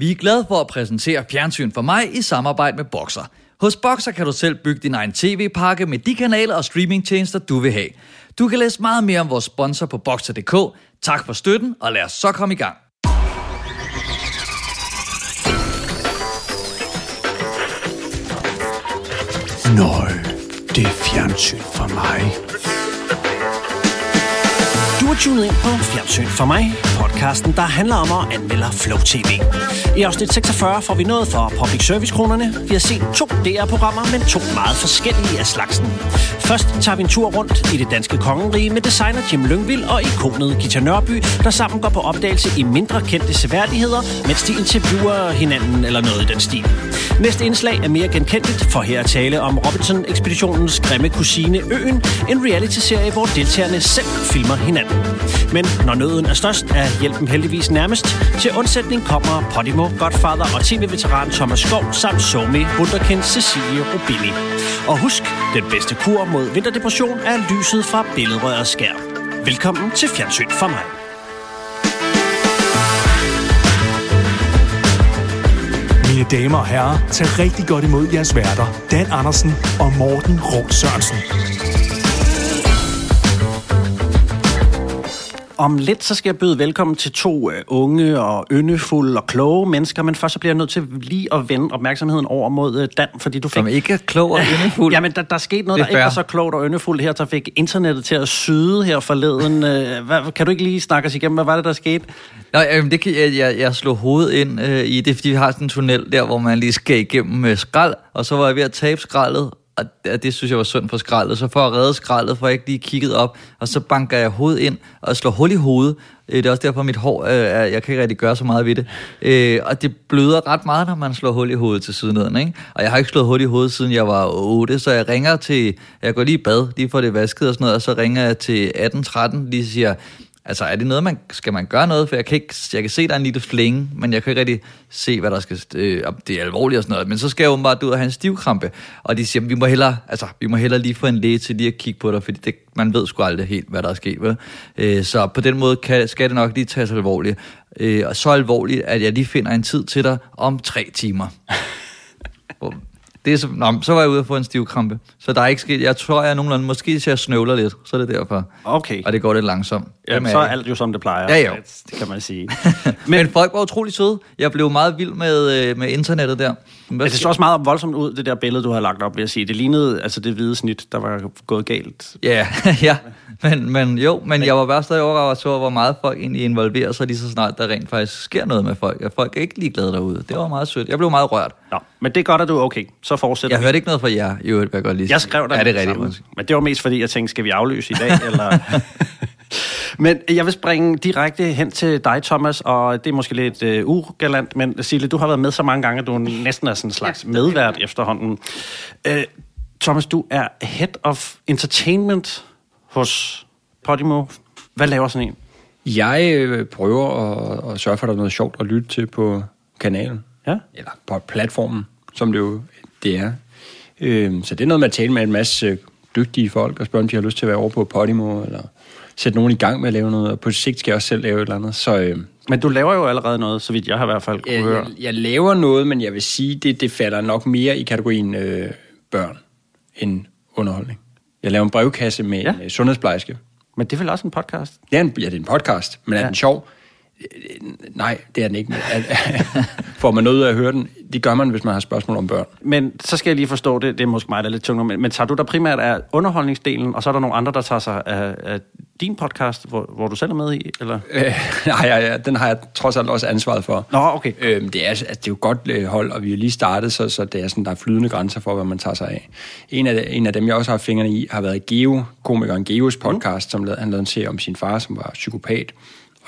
Vi er glade for at præsentere Fjernsyn for mig i samarbejde med Boxer. Hos Boxer kan du selv bygge din egen tv-pakke med de kanaler og streamingtjenester, du vil have. Du kan læse meget mere om vores sponsor på Boxer.dk. Tak for støtten, og lad os så komme i gang. Nøj, det er fjernsyn for mig. Du er tunet ind på Fjernsyn for mig, podcasten, der handler om at anmelde Flow TV. I afsnit 46 får vi noget for public service-kronerne. Vi har set to DR-programmer, men to meget forskellige af slagsen. Først tager vi en tur rundt i det danske kongerige med designer Jim Lyngvild og ikonet Gita Nørby, der sammen går på opdagelse i mindre kendte seværdigheder, mens de interviewer hinanden eller noget i den stil. Næste indslag er mere genkendeligt, for her at tale om Robinson-ekspeditionens grimme kusine Øen, en reality-serie, hvor deltagerne selv filmer hinanden. Men når nøden er størst, er hjælpen heldigvis nærmest. Til undsætning kommer Podimo, Godfather og tv-veteran Thomas Skov samt Somi, Wunderkind, Cecilie Rubini. Og husk, den bedste kur mod vinterdepression er lyset fra billedrørets skærm. Velkommen til Fjernsyn for mig. Mine damer og herrer, tag rigtig godt imod jeres værter, Dan Andersen og Morten Råd Sørensen. Om lidt så skal jeg byde velkommen til to uh, unge og yndefulde og kloge mennesker, men først så bliver jeg nødt til lige at vende opmærksomheden over mod uh, Dan, fordi du fik... Som ikke er klog og yndefuld. Jamen, der, der skete noget, der er ikke var så klogt og yndefuldt her, der fik internettet til at syde her forleden. Uh, hvad, kan du ikke lige snakke os igennem, hvad var det, der skete? Nå, jamen, det kan jeg, jeg, jeg slog hovedet ind øh, i det, fordi vi har sådan en tunnel der, hvor man lige skal igennem med skrald, og så var jeg ved at tabe skraldet, og det, det synes jeg var synd for skraldet. Så for at redde skraldet, får jeg ikke lige kigget op, og så banker jeg hovedet ind og slår hul i hovedet. Øh, det er også derfor, mit hår, øh, jeg kan ikke rigtig gøre så meget ved det. Øh, og det bløder ret meget, når man slår hul i hovedet til siden. Ikke? Og jeg har ikke slået hul i hovedet, siden jeg var 8, så jeg ringer til, jeg går lige i bad, lige får det vasket og sådan noget, og så ringer jeg til 1813, lige siger, Altså, er det noget, man skal man gøre noget? For jeg kan, ikke, jeg kan se, der er en lille flænge, men jeg kan ikke rigtig se, hvad der skal... Øh, om det er alvorligt og sådan noget. Men så skal jeg åbenbart ud og have en stivkrampe. Og de siger, vi må hellere, altså, vi må hellere lige få en læge til lige at kigge på dig, fordi det, man ved sgu aldrig helt, hvad der er sket. Vel? Øh, så på den måde kan, skal det nok lige tages alvorligt. Øh, og så alvorligt, at jeg lige finder en tid til dig om tre timer. Det er så, nå, så var jeg ude og få en stivkrampe. Så der er ikke sket... Jeg tror, jeg nogenlunde... Måske hvis jeg snøvler lidt, så er det derfor. Okay. Og det går lidt langsomt. Jamen, Hvem så er alt jo som det plejer. Ja, jo. Det, det kan man sige. Men, men folk var utrolig søde. Jeg blev meget vild med, øh, med internettet der. Hvad det så også meget voldsomt ud, det der billede, du har lagt op, vil jeg sige. Det lignede altså det hvide snit, der var gået galt. Ja, ja. Men, men jo, men jeg var bare stadig overrasket over, hvor meget folk egentlig involverer sig lige så snart, der rent faktisk sker noget med folk. At folk er ikke lige glade derude. Det var meget sødt. Jeg blev meget rørt. Nå, men det er godt, at du er okay. Så fortsætter Jeg vi. hørte ikke noget fra jer, i øvrigt, jeg godt lige Jeg skrev dig Ja, det rigtigt. Men det var mest fordi, jeg tænkte, skal vi afløse i dag? eller? men jeg vil springe direkte hen til dig, Thomas, og det er måske lidt uh, ugalant, men Sille, du har været med så mange gange, at du næsten er sådan en slags medvært efterhånden. Uh, Thomas, du er Head of Entertainment hos Podimo. Hvad laver sådan en? Jeg øh, prøver at, at sørge for, at der er noget sjovt at lytte til på kanalen. Ja? Eller på platformen, som det jo det er. Øh, så det er noget med at tale med en masse øh, dygtige folk og spørge, om de har lyst til at være over på Podimo, eller sætte nogen i gang med at lave noget. Og på sigt skal jeg også selv lave et eller andet. Så øh, Men du laver jo allerede noget, så vidt jeg har i hvert fald kunne jeg, høre. jeg, jeg laver noget, men jeg vil sige, det, det falder nok mere i kategorien øh, børn end underholdning. Jeg laver en brevkasse med Ja. ja. en øh, sundhedsplejerske. Men det er vel også en podcast? Det er en, ja, det er en podcast, men er Ja. ja. den sjov? Øh, Nej, det er den ikke. Får man noget ud af at høre den? Det gør man, hvis man har spørgsmål om børn. Men så skal jeg lige forstå det, det er måske mig, der er lidt tungere, men, men tager du der primært af underholdningsdelen, og så er der nogle andre, der tager sig af, af din podcast, hvor, hvor du selv er med i, eller? Øh, nej, ja, ja, den har jeg trods alt også ansvaret for. Nå, okay. Øhm, det, er, altså, det er jo godt øh, hold, og vi er lige startet, så, så det er sådan, der er flydende grænser for, hvad man tager sig af. En af, en af dem, jeg også har fingrene i, har været Geo, komikeren Geos podcast, mm. som lavede, han lavede en serie om sin far, som var psykopat.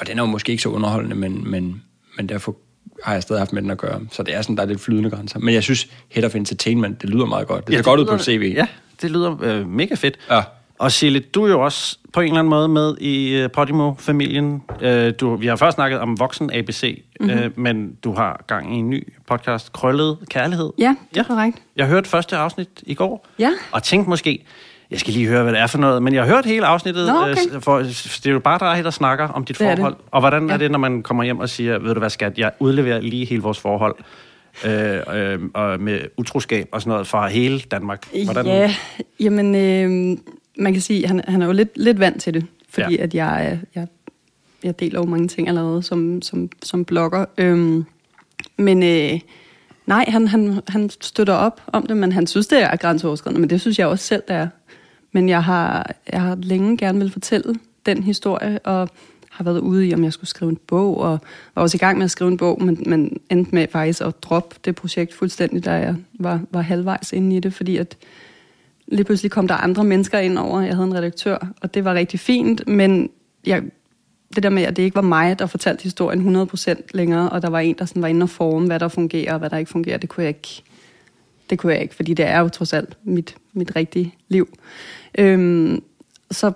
Og den er jo måske ikke så underholdende, men, men, men derfor har jeg stadig haft med den at gøre. Så det er sådan, der er lidt flydende grænser. Men jeg synes, Head of Entertainment, det lyder meget godt. Det ser godt ud på lyder- CV. Ja, det lyder øh, mega fedt. Ja. Og Sille, du er jo også på en eller anden måde med i øh, Podimo-familien. Øh, du, vi har først snakket om voksen ABC, mm-hmm. øh, men du har gang i en ny podcast, Krøllet Kærlighed. Ja, det er korrekt. Jeg hørte første afsnit i går, Ja. og tænkte måske, Jeg skal lige høre, hvad det er for noget, men jeg har hørt hele afsnittet, Nå, okay. øh, for det er jo bare dig, der snakker om dit Det er forhold. Og hvordan er Ja. det, når man kommer hjem og siger, ved du hvad skat, jeg udleverer lige hele vores forhold øh, øh, og med utroskab og sådan noget fra hele Danmark. Hvordan, Ja, jamen, øh, man kan sige, han, han er jo lidt, lidt vant til det, fordi Ja. at jeg, er- jeg, jeg deler jo mange ting allerede som, som, som blogger. Øhm, men øh, nej, han, han, han støtter op om det, men han synes, det er grænseoverskridende, men det synes jeg også selv, det er. Men jeg har, jeg har længe gerne vil fortælle den historie, og har været ude i, om jeg skulle skrive en bog, og var også i gang med at skrive en bog, men, men endte med faktisk at droppe det projekt fuldstændig, da jeg var, var halvvejs inde i det, fordi at lige pludselig kom der andre mennesker ind over. Jeg havde en redaktør, og det var rigtig fint, men jeg, det der med, at det ikke var mig, der fortalte historien 100% længere, og der var en, der sådan var inde og forme, hvad der fungerer og hvad der ikke fungerer, det kunne jeg ikke, det kunne jeg ikke, fordi det er jo trods alt mit, mit rigtige liv. Øhm, så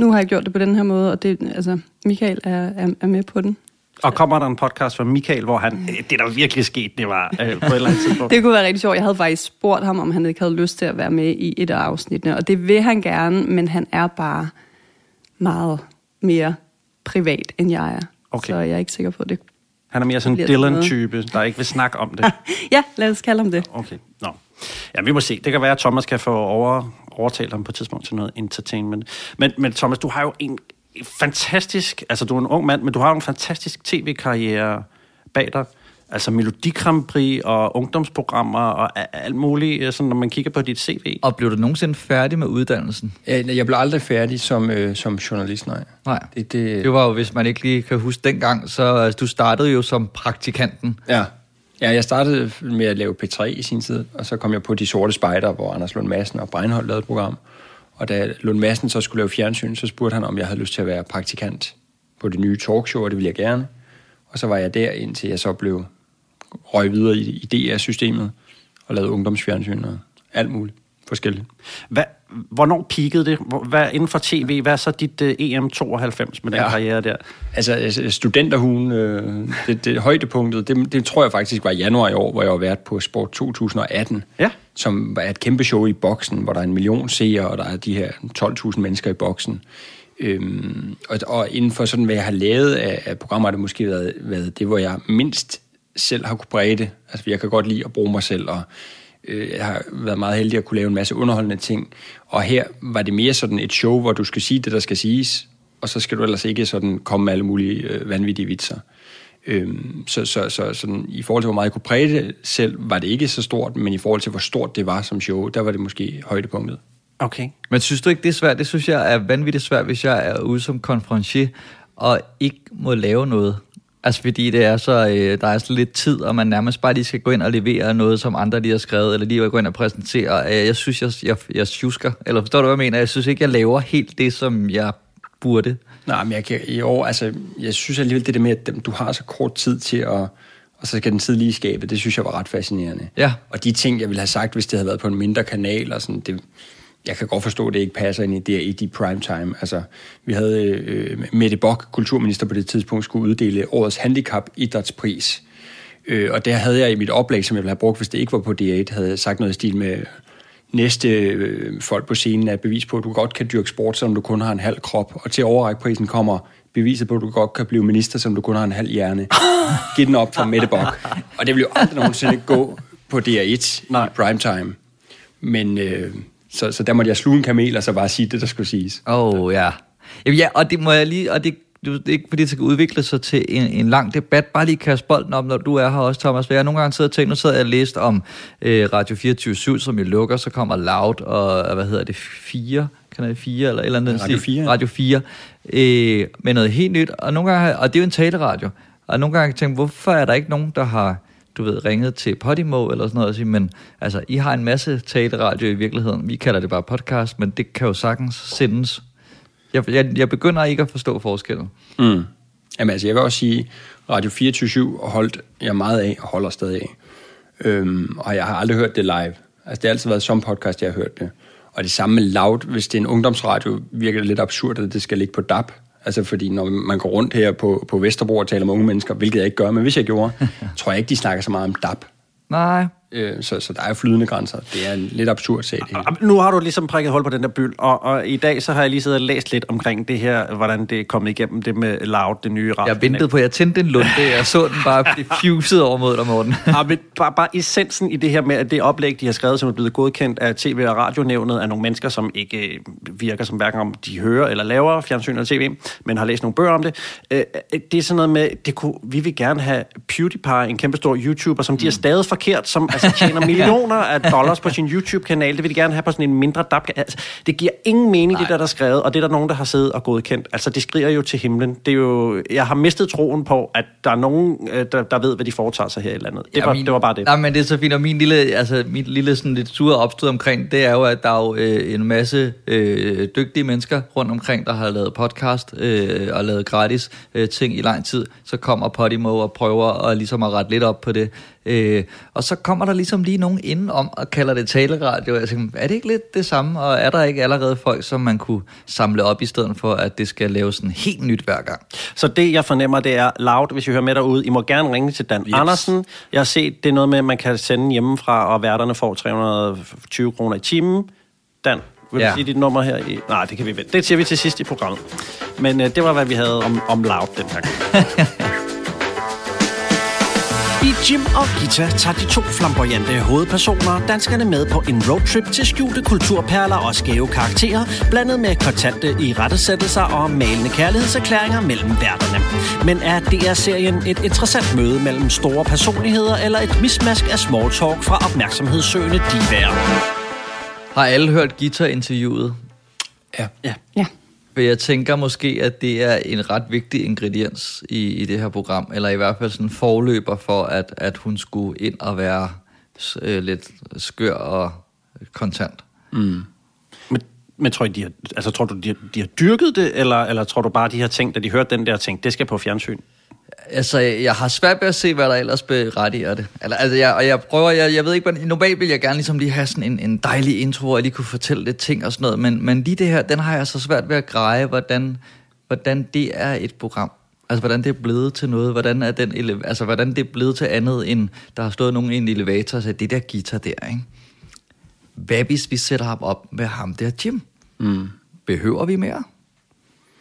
nu har jeg gjort det på den her måde, og det, altså, Michael er, er, er med på den. Og kommer der en podcast fra Michael, hvor han, øh, det der virkelig skete, det var øh, på et eller andet tidspunkt. Det kunne være rigtig sjovt. Jeg havde faktisk spurgt ham, om han ikke havde lyst til at være med i et af afsnittene, og det vil han gerne, men han er bare meget mere privat, end jeg er. Okay. Så jeg er ikke sikker på det. Han er mere sådan en. Dylan-type, der ikke vil snakke om det. Ja, lad os kalde ham det. Okay, nå. Ja, vi må se. Det kan være, at Thomas kan få over, overtalt ham på et tidspunkt til noget entertainment. Men, men Thomas, du har jo en fantastisk... Altså, du er en ung mand, men du har jo en fantastisk tv-karriere bag dig. Altså Melodi Grand Prix og ungdomsprogrammer og alt muligt, øh, sådan, når man kigger på dit CV. Og blev du nogensinde færdig med uddannelsen? Jeg, jeg blev aldrig færdig som, øh, som journalist, nej. Nej. Det, det, Det var jo, hvis man ikke lige kan huske dengang, så altså, du startede jo som praktikanten. Ja. ja, jeg startede med at lave P3 i sin tid, og så kom jeg på De Sorte Spejder, hvor Anders Lund Madsen og Breinholt lavede et program. Og da Lund Madsen så skulle lave fjernsyn, så spurgte han, om jeg havde lyst til at være praktikant på det nye talkshow, og det ville jeg gerne. Og så var jeg der, indtil jeg så blev røg videre i, i DR-systemet og lavede ungdomsfjernsyn og alt muligt forskelligt. Hvad, hvornår peakede det? Hvad, inden for tv, hvad er så dit uh, EM92 med den Ja. karriere der? Altså, altså studenterhugen, øh, det, det højdepunktet, det, det tror jeg faktisk var i januar i år, hvor jeg var vært på Sport 2018, Ja. som er et kæmpe show i boksen, hvor der er en million seere, og der er de her 12.000 mennesker i boksen. Øhm, og, og inden for sådan, hvad jeg har lavet af, af programmer, har det måske været, været det, hvor jeg mindst selv har kunne brede det. Altså, jeg kan godt lide at bruge mig selv, og øh, jeg har været meget heldig at kunne lave en masse underholdende ting. Og her var det mere sådan et show, hvor du skal sige det, der skal siges, og så skal du ellers ikke sådan komme med alle mulige øh, vanvittige vitser. Øhm, så, så, så sådan, i forhold til, hvor meget jeg kunne præge det selv, var det ikke så stort, men i forhold til, hvor stort det var som show, der var det måske højdepunktet. Okay. Men synes du ikke, det er svært? Det synes jeg er vanvittigt svært, hvis jeg er ude som konferencier og ikke må lave noget. Altså fordi det er så, øh, der er så lidt tid, og man nærmest bare lige skal gå ind og levere noget, som andre lige har skrevet, eller lige gå ind og præsentere. Øh, jeg synes, jeg, jeg, jeg tjusker. Eller forstår du, hvad jeg mener? Jeg synes ikke, jeg laver helt det, som jeg burde. Nej, men jeg kan, år, altså, jeg synes alligevel det der med, at du har så kort tid til at, og så skal den tid lige skabe, det synes jeg var ret fascinerende. Ja. Og de ting, jeg ville have sagt, hvis det havde været på en mindre kanal, og sådan, det, jeg kan godt forstå, at det ikke passer ind i det i de prime time. Altså, vi havde øh, Mette Bock, kulturminister på det tidspunkt, skulle uddele årets handicap idrætspris. Øh, og der havde jeg i mit oplæg, som jeg ville have brugt, hvis det ikke var på D8, havde jeg sagt noget i stil med, næste øh, folk på scenen er bevis på, at du godt kan dyrke sport, selvom du kun har en halv krop. Og til overrækprisen kommer beviset på, at du godt kan blive minister, selvom du kun har en halv hjerne. Giv den op for Mette Bock. Og det vil jo aldrig nogensinde gå på DR1 Nej. i primetime. Men øh, så, så der måtte jeg sluge en kamel og så bare sige det, der skulle siges. Åh, oh, ja. Jamen, ja, og det må jeg lige, og det, det er ikke fordi, det skal udvikle sig til en, en lang debat. Bare lige kaste bolden op, når du er her også, Thomas. For jeg har nogle gange siddet og tænkt, nu sidder jeg og læst om øh, Radio 24 som jo lukker, så kommer Loud og, hvad hedder det, 4, kanal 4 eller eller andet. Radio stil. 4, ja. Radio 4, øh, med noget helt nyt. Og, nogle gange, og det er jo en taleradio. Og nogle gange har jeg hvorfor er der ikke nogen, der har du ved, ringet til Podimo eller sådan noget og sige, men altså, I har en masse taleradio i virkeligheden. Vi kalder det bare podcast, men det kan jo sagtens sendes jeg, jeg, jeg begynder ikke at forstå forskellen. Mm. Jamen altså, jeg vil også sige, Radio 24 holdt jeg meget af, og holder stadig af. Øhm, og jeg har aldrig hørt det live. Altså, det har altid været som podcast, jeg har hørt det. Og det samme med Loud, hvis det er en ungdomsradio, virker det lidt absurd, at det skal ligge på DAB. Altså, fordi når man går rundt her på, på Vesterbro og taler med unge mennesker, hvilket jeg ikke gør, men hvis jeg gjorde, tror jeg ikke, de snakker så meget om DAB. Nej, Øh, så, så der er flydende grænser. Det er en lidt absurd sag, det. Og Nu har du ligesom prikket hul på den der byld, og, og i dag så har jeg lige siddet og læst lidt omkring det her, hvordan det er kommet igennem det med Loud, det nye radio. Jeg ventede på, at jeg tændte en lunde, jeg så den bare blive over mod dig, Morten. Ja, men bare, bare essensen i det her med, at det oplæg, de har skrevet, som er blevet godkendt af TV- og radionævnet, af nogle mennesker, som ikke øh, virker som hverken om de hører eller laver fjernsyn eller tv, men har læst nogle bøger om det. Øh, øh, det er sådan noget med, det kunne, vi vil gerne have PewDiePie, en kæmpe stor YouTuber, som de har stadig forkert, som altså, tjener millioner af dollars på sin YouTube-kanal. Det vil de gerne have på sådan en mindre dab. Altså, det giver ingen mening, det der, der er skrevet, og det er der nogen, der har siddet og godkendt. Altså, det skriger jo til himlen. Det er jo, jeg har mistet troen på, at der er nogen, øh, der, der ved, hvad de foretager sig her i landet. Det, var, min, det var bare det. Nej, men det er så fint, og min lille, altså, mit lille sådan lidt sure opstød omkring, det er jo, at der er jo øh, en masse øh, dygtige mennesker rundt omkring, der har lavet podcast øh, og lavet gratis øh, ting i lang tid. Så kommer Podimo og prøver at, ligesom at rette lidt op på det. Øh, og så kommer der ligesom lige nogen indenom og kalder det taleradio. Jeg tænker, er det ikke lidt det samme? Og er der ikke allerede folk, som man kunne samle op i stedet for, at det skal laves sådan helt nyt hver gang? Så det, jeg fornemmer, det er loud, hvis I hører med derude. I må gerne ringe til Dan Yes. yes. Andersen. Jeg har set, det er noget med, at man kan sende hjemmefra, og værterne får 320 kroner i timen. Dan, vil Ja. du sige dit nummer her? I... Nej, det kan vi vente. Det siger vi til sidst i programmet. Men øh, det var, hvad vi havde om, om loud den her gang. Jim og Gita tager de to flamboyante hovedpersoner danskerne med på en roadtrip til skjulte kulturperler og skæve karakterer, blandet med kontante i rettesættelser og malende kærlighedserklæringer mellem værterne. Men er DR-serien et interessant møde mellem store personligheder eller et mismask af small talk fra opmærksomhedssøgende divaer? Har alle hørt guitar-interviewet? Ja. Ja. Ja. For jeg tænker måske, at det er en ret vigtig ingrediens i, i det her program, eller i hvert fald sådan en forløber for, at, at hun skulle ind og være øh, lidt skør og kontant. Mm. Men, men tror, I, de har, altså, tror du, de har, de har dyrket det, eller, eller tror du bare, de har tænkt, at de hørte den der ting, det skal på fjernsyn? Altså, jeg har svært ved at se, hvad der ellers berettiger det. Eller, altså, jeg, og jeg prøver, jeg, jeg ved ikke, hvordan, normalt vil jeg gerne ligesom lige have sådan en, en dejlig intro, hvor jeg lige kunne fortælle lidt ting og sådan noget, men, men lige det her, den har jeg så svært ved at greje, hvordan, hvordan det er et program. Altså, hvordan det er blevet til noget, hvordan er den, ele- altså, hvordan det er blevet til andet, end der har stået nogen i en elevator og sagt, det der guitar der, ikke? Hvad hvis vi sætter ham op med ham der, Jim? Mm. Behøver vi mere?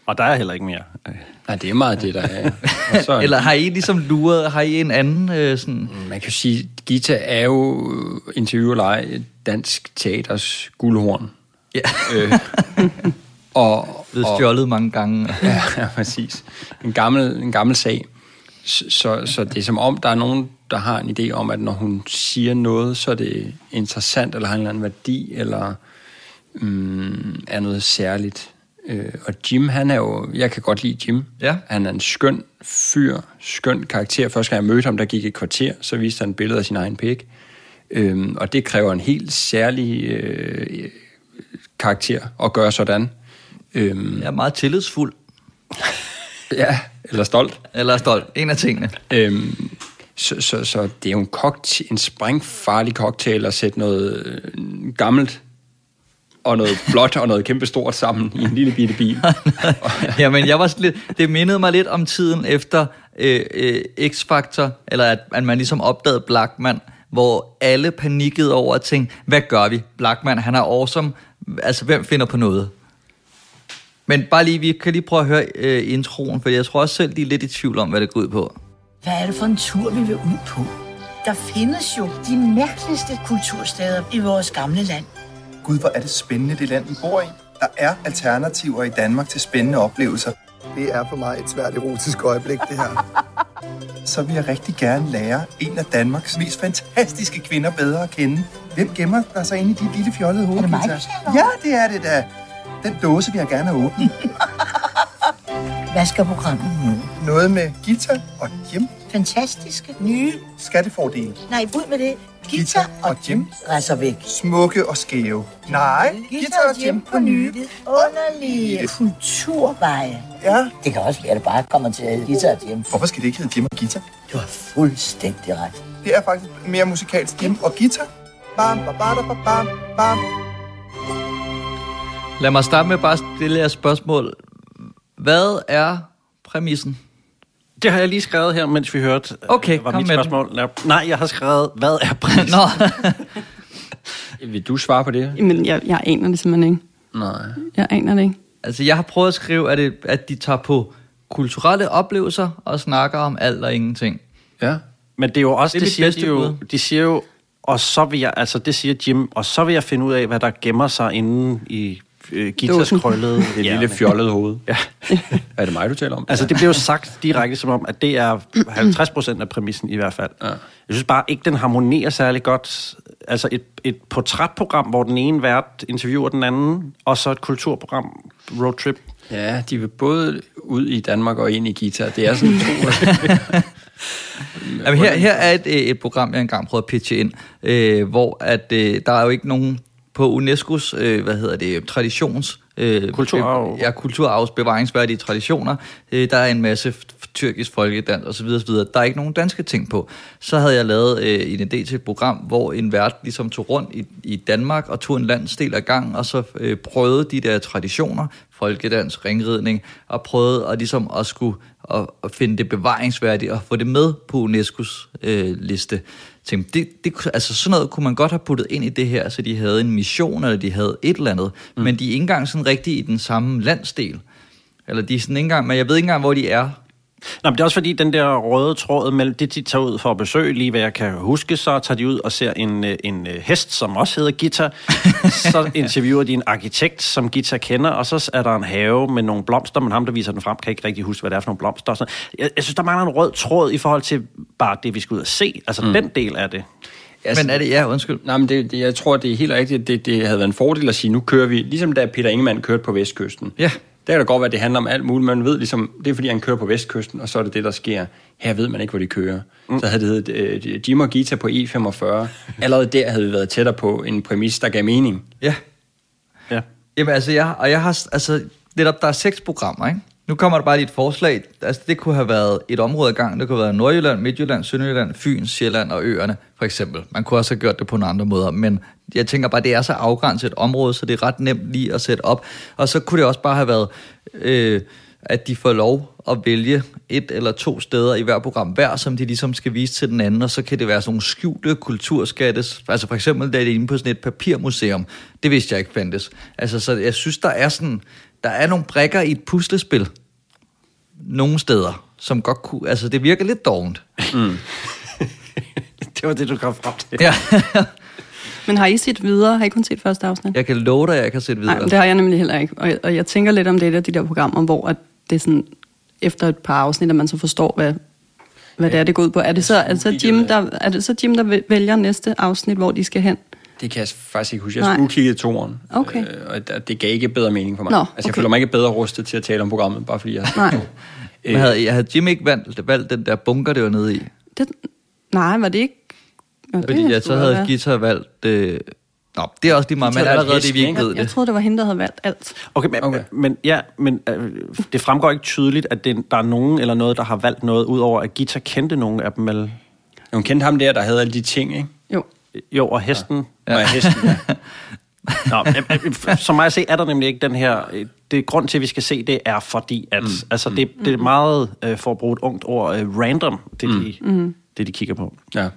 Og der er heller ikke mere. Øh, Nej, det er meget det, der er. Så, Eller har I ligesom luret, har I en anden øh, sådan... Man kan jo sige, Gita er jo interviewleje dansk teaters guldhorn. Ja. Øh, og, og, stjålet mange gange. Ja, ja, præcis. En gammel, en gammel sag. Så, så, så det er som om, der er nogen, der har en idé om, at når hun siger noget, så er det interessant, eller har en eller anden værdi, eller mm, er noget særligt. Øh, og Jim, han er jo... Jeg kan godt lide Jim. Ja. Han er en skøn fyr, skøn karakter. Første gang jeg mødte ham, der gik et kvarter, så viste han et billede af sin egen pæk. Øhm, og det kræver en helt særlig øh, karakter at gøre sådan. Øhm, Jeg er meget tillidsfuld. ja, eller stolt. Eller stolt. En af tingene. Øhm, så, så, så det er jo en, cocktail, en sprængfarlig cocktail at sætte noget øh, gammelt og noget blåt og noget kæmpestort sammen i en lille bitte bil. Jamen, jeg var sådan lidt, det mindede mig lidt om tiden efter øh, øh, X-Factor, eller at, at man ligesom opdagede Blackman, hvor alle panikkede over at tænke, hvad gør vi? Blackman, han er awesome. Altså, hvem finder på noget? Men bare lige, vi kan lige prøve at høre øh, introen, for jeg tror også selv, de er lidt i tvivl om, hvad det går ud på. Hvad er det for en tur, vi vil ud på? Der findes jo de mærkeligste kultursteder i vores gamle land. Gud, hvor er det spændende, det land, vi bor i. Der er alternativer i Danmark til spændende oplevelser. Det er for mig et svært erotisk øjeblik, det her. Så vil jeg rigtig gerne lære en af Danmarks mest fantastiske kvinder bedre at kende. Hvem gemmer der sig inde i dit lille fjollede hoved, Er det mig? Ja, det er det da. Den dåse vil jeg gerne have åbnet. Hvad skal programmet nu? Noget med Gita og Jim. Fantastiske, nye... Skattefordel. Nej, ud med det. Gita og Jim rejser væk. Smukke og skæve. Nej, Gita og Jim på nye, vidunderlige kulturveje. Ja. Det kan også være, at det bare kommer til at hedde Gita og Jim. Hvorfor skal det ikke hedde Jim og Gita? Du har fuldstændig ret. Det er faktisk mere musikalsk Jim og Gita. Bam, bam, bam, bam, bam, bam. Lad mig starte med bare at stille jer et spørgsmål. Hvad er præmissen? Det har jeg lige skrevet her, mens vi hørte, øh, Okay, var kom mit med den. spørgsmål. Nej, Nej, jeg har skrevet, hvad er prisen? Nå, Vil du svare på det? Men jeg, jeg aner det simpelthen ikke. Nej. Jeg aner det ikke. altså jeg har prøvet at skrive, at, det, at de tager på kulturelle oplevelser og snakker om alt og ingenting. Ja. Men det er jo også, Det det, siger de jo, de siger jo, og så vil jeg, altså det siger Jim, og så vil jeg finde ud af, hvad der gemmer sig inde i øh, Gitas krøllede Det lille fjollede hoved. Ja. Er det mig, du taler om? Altså, det bliver jo sagt direkte som om, at det er 50 procent af præmissen i hvert fald. Ja. Jeg synes bare ikke, den harmonerer særlig godt. Altså et, et portrætprogram, hvor den ene vært interviewer den anden, og så et kulturprogram, roadtrip. Ja, de vil både ud i Danmark og ind i guitar. Det er sådan to... Jamen, her, her er et, et program, jeg engang prøvede at pitche ind, øh, hvor at, øh, der er jo ikke nogen på UNESCO's, øh, hvad hedder det, traditions... Øh, Kulturarv. Ja, kulturarvs bevaringsværdige traditioner. Øh, der er en masse tyrkisk folkedans osv. osv. Der er ikke nogen danske ting på. Så havde jeg lavet øh, en idé til et program, hvor en vært ligesom tog rundt i, i Danmark og tog en landsdel af gang, og så øh, prøvede de der traditioner, folkedans, ringridning, og prøvede at, ligesom at skulle at, at finde det bevaringsværdigt og få det med på UNESCO's øh, liste. Tænkte, det, det, altså sådan noget kunne man godt have puttet ind i det her, så de havde en mission, eller de havde et eller andet, mm. men de er ikke engang sådan rigtig i den samme landsdel. Eller de er sådan ikke engang, men jeg ved ikke engang, hvor de er. Nå, men det er også fordi, den der røde tråd mellem det, de tager ud for at besøge, lige hvad jeg kan huske, så tager de ud og ser en, øh, en øh, hest, som også hedder Gita. så interviewer de en arkitekt, som Gita kender, og så er der en have med nogle blomster, men ham, der viser den frem, kan ikke rigtig huske, hvad det er for nogle blomster. sådan. Jeg, jeg synes, der mangler en rød tråd i forhold til bare det, vi skal ud og se. Altså mm. den del af det. Men er det, ja, undskyld. Nej, men det, det, jeg tror, det er helt rigtigt. Det, det havde været en fordel at sige, nu kører vi, ligesom da Peter Ingemann kørte på Vestkysten. Ja. Der kan det godt være, at det handler om alt muligt. Man ved ligesom, det er fordi, han kører på Vestkysten, og så er det det, der sker. Her ved man ikke, hvor de kører. Mm. Så havde det heddet øh, Jim og Gita på E45. Allerede der havde vi været tættere på en præmis, der gav mening. Ja. Ja. Jamen altså, jeg, og jeg har, altså, netop, der er seks programmer, ikke? Nu kommer der bare lige et forslag. Altså, det kunne have været et område ad gang. Det kunne have været Nordjylland, Midtjylland, Sønderjylland, Fyn, Sjælland og Øerne, for eksempel. Man kunne også have gjort det på nogle andre måder, men jeg tænker bare, det er så afgrænset et område, så det er ret nemt lige at sætte op. Og så kunne det også bare have været, øh, at de får lov at vælge et eller to steder i hver program hver, som de ligesom skal vise til den anden, og så kan det være sådan nogle skjulte kulturskattes. Altså for eksempel, da det er inde på sådan et papirmuseum. Det vidste jeg ikke fandtes. Altså, så jeg synes, der er sådan, der er nogle brækker i et puslespil nogle steder, som godt kunne, altså det virker lidt dovent. Det var det, du kom frem til. Ja. Men har I set videre? Har I kun set første afsnit? jeg kan love dig, at jeg kan sætte videre. Nej, det har jeg nemlig heller ikke. Og jeg, og jeg tænker lidt om det der, de der programmer, hvor at det er sådan, efter et par afsnit, at man så forstår, hvad, hvad det er, det går ud på. Er det så, er det så, Jim, der, er det så Jim, der væ- vælger næste afsnit, hvor de skal hen? Det kan jeg faktisk ikke huske. Jeg skulle kigge toeren. Okay. Øh, og det- det gav ikke bedre mening for mig. Nå, Altså, jeg okay. føler mig ikke bedre rustet til at tale om programmet, bare fordi jeg... Nej. Men havde, jeg havde Jim ikke valgt, valgt den der bunker, det var nede i. Det, nej, var det ikke? Nå, det Fordi ja, så skulle havde. Gita valgt... Øh, nå, det er også lige meget, men allerede det, vi ikke ved Jeg, jeg det. troede, det var hende, der havde valgt alt. Okay, men, Okay. okay. men, ja, men øh, det fremgår ikke tydeligt, at det, der er nogen eller noget, der har valgt noget, udover at Gita kendte nogen af dem, eller... Hun kendte ham der, der havde alle de ting, ikke? Jo. Jo, og hesten... Ja. Og hesten, ja. Nå, øh, øh, som mig at se, er der nemlig ikke den her... øh, Det grund til, at vi skal se, det er fordi, at... Mm. Altså, det, det er meget, øh, for at bruge et ungt ord, øh, random, det, de, mm. det de kigger på. ja.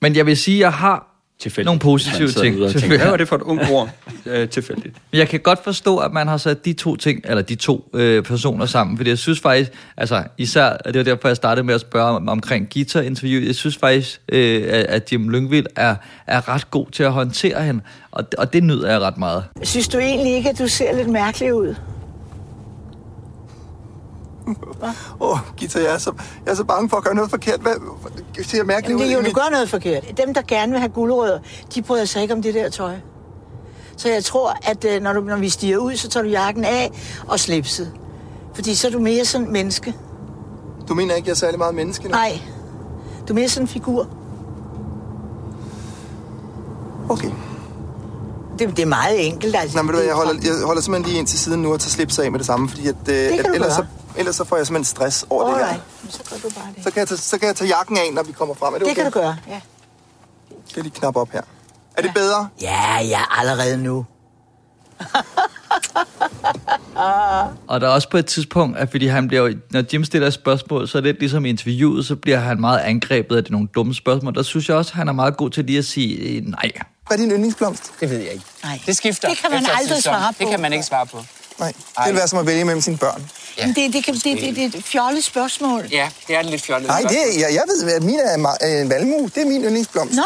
Men jeg vil sige, at jeg har Tilfældigt. nogle positive ting. tænker, Hvad var det for et ungt ord? Øh, tilfældigt. Men jeg kan godt forstå, at man har sat de to ting, eller de to øh, personer sammen, fordi jeg synes faktisk, altså især, og det var derfor, jeg startede med at spørge om, omkring guitar-interview, jeg synes faktisk, øh, at at Jim Lyngvild er, er ret god til at håndtere hende, og, og det nyder jeg ret meget. Synes du egentlig ikke, at du ser lidt mærkelig ud? Åh, oh, Gita, jeg er, så, jeg er så bange for at gøre noget forkert. Hvad, det ser mærkeligt Jamen, det er jo, du gør noget forkert. Dem, der gerne vil have guldrødder, de bryder sig ikke om det der tøj. Så jeg tror, at øh, når, du, når vi stiger ud, så tager du jakken af og slipset. Fordi så er du mere sådan en menneske. Du mener ikke, jeg er særlig meget menneske nu? Nej, du er mere sådan en figur. Okay. Det, det er meget enkelt. Altså, Nej, men du Det jeg er holder, jeg holder simpelthen lige ind til siden nu og tager slips af med det samme, fordi at, øh, kan at ellers, så, gøre. Ellers så får jeg simpelthen stress over det her. Alright, så gør du bare det. Så kan, jeg tage, så kan jeg tage jakken af, når vi kommer frem. Er det, Det okay? kan du gøre, ja. Det er lige knap op her. Er det bedre? Ja, ja, allerede nu. Og der er også på et tidspunkt, at fordi han bliver, jo- når Jim stiller et spørgsmål, så er det lidt ligesom i interviewet, så bliver han meget angrebet af det nogle dumme spørgsmål. Der synes jeg også, at han er meget god til lige at sige øh, nej. Hvad er din yndlingsblomst? Det ved jeg ikke. Nej. Det skifter. Det kan man aldrig sæson. svare på. Det kan man ikke svare på. Nej, det vil være som at vælge mellem sine børn. Ja. Det, det, kan, det, det, det er et fjollet spørgsmål. Ja, det er lidt fjollet. Nej, det er, jeg, jeg ved, at min er øh, en valmue. Det er min yndlingsblomst. Nå.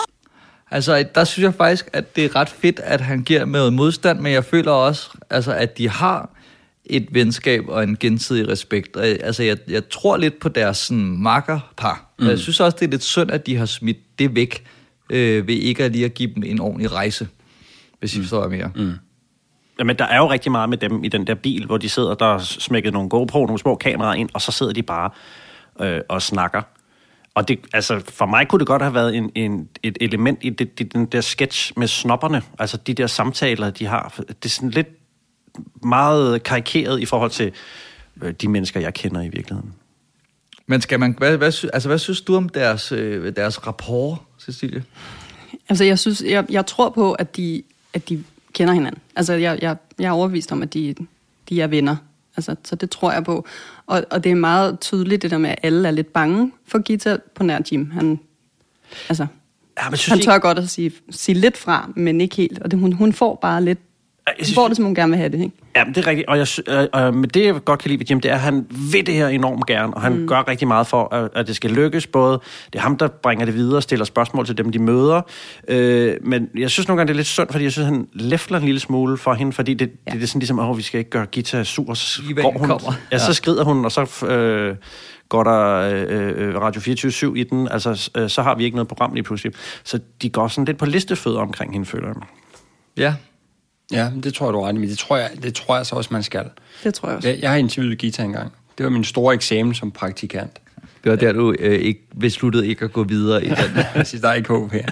Altså, der synes jeg faktisk, at det er ret fedt, at han giver med noget modstand, men jeg føler også, altså, at de har et venskab og en gensidig respekt. Og, Altså, jeg, jeg tror lidt på deres sådan, makkerpar. Mm. Jeg synes også, det er lidt synd, at de har smidt det væk, øh, ved ikke at lige at give dem en ordentlig rejse, hvis I forstår hvad jeg mere. Mm. Jamen, der er jo rigtig meget med dem i den der bil, hvor de sidder, der er smækket nogle GoPro, nogle små kameraer ind, og så sidder de bare øh, og snakker. Og det, altså, for mig kunne det godt have været en, en, et element i det, det, den der sketch med snopperne, altså de der samtaler, de har. Det er sådan lidt meget karikeret i forhold til øh, de mennesker, jeg kender i virkeligheden. Men skal man, hvad, hvad, altså, hvad synes du om deres, øh, deres rapport, Cecilie? Altså, jeg synes, jeg, jeg tror på, at de, at de kender hinanden. Altså, jeg, jeg, jeg er overbevist om, at de, de er venner. Altså, så det tror jeg på. Og, og det er meget tydeligt, det der med, at alle er lidt bange for Gita på nær Jim. Han, altså, Ja, men synes han I- tør godt at sige, sige lidt fra, men ikke helt. Og det, hun, hun får bare lidt... Jeg synes- får det, som hun gerne vil have det, ikke? Ja, men det er rigtigt. Og, jeg, øh, øh, men det, jeg godt kan lide ved Jim, det er, at han vil det her enormt gerne, og han mm. gør rigtig meget for, at, at det skal lykkes. Både det er ham, der bringer det videre og stiller spørgsmål til dem, de møder. Øh, men jeg synes nogle gange, det er lidt synd, fordi jeg synes, han læfler en lille smule for hende, fordi det, ja. det, det er sådan ligesom, åh, vi skal ikke gøre Gita sur, og så går hun. kommer. Ja, så skrider hun, og så øh, går der øh, øh, Radio 24 i den. Altså, øh, så har vi ikke noget program lige pludselig. Så de går sådan lidt på listefødder omkring hende, føler jeg. Ja. Ja, det tror jeg, du er ret i, men det tror jeg, det tror jeg så også, man skal. Det tror jeg også. Jeg, jeg har interviewet Gita engang. Det var min store eksamen som praktikant. Det var der, du øh, ikke besluttede ikke at gå videre i den. Siger, der er ikke håb her.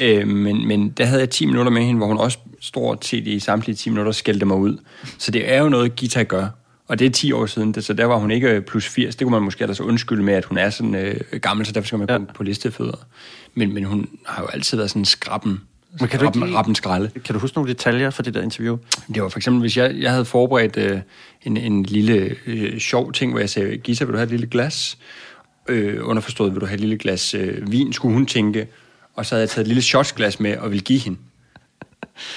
Øh, men, men der havde jeg 10 minutter med hende, hvor hun også stort set i samtlige 10 minutter skældte mig ud. Så det er jo noget, Gita gør. Og det er 10 år siden, det, så der var hun ikke øh, plus 80. Det kunne man måske ellers undskylde med, at hun er sådan øh, gammel, så derfor skal man ja. gå på listefødder. Men, men hun har jo altid været sådan skrappen. Men kan du ikke rappen, rappen skralde. Kan du huske nogle detaljer fra det der interview? Det var for eksempel, hvis jeg, jeg havde forberedt øh, en, en lille øh, sjov ting, hvor jeg sagde, Gita, vil du have et lille glas? Øh, underforstået, vil du have et lille glas øh, vin, skulle hun tænke. Og så havde jeg taget et lille shotsglas med og ville give hende.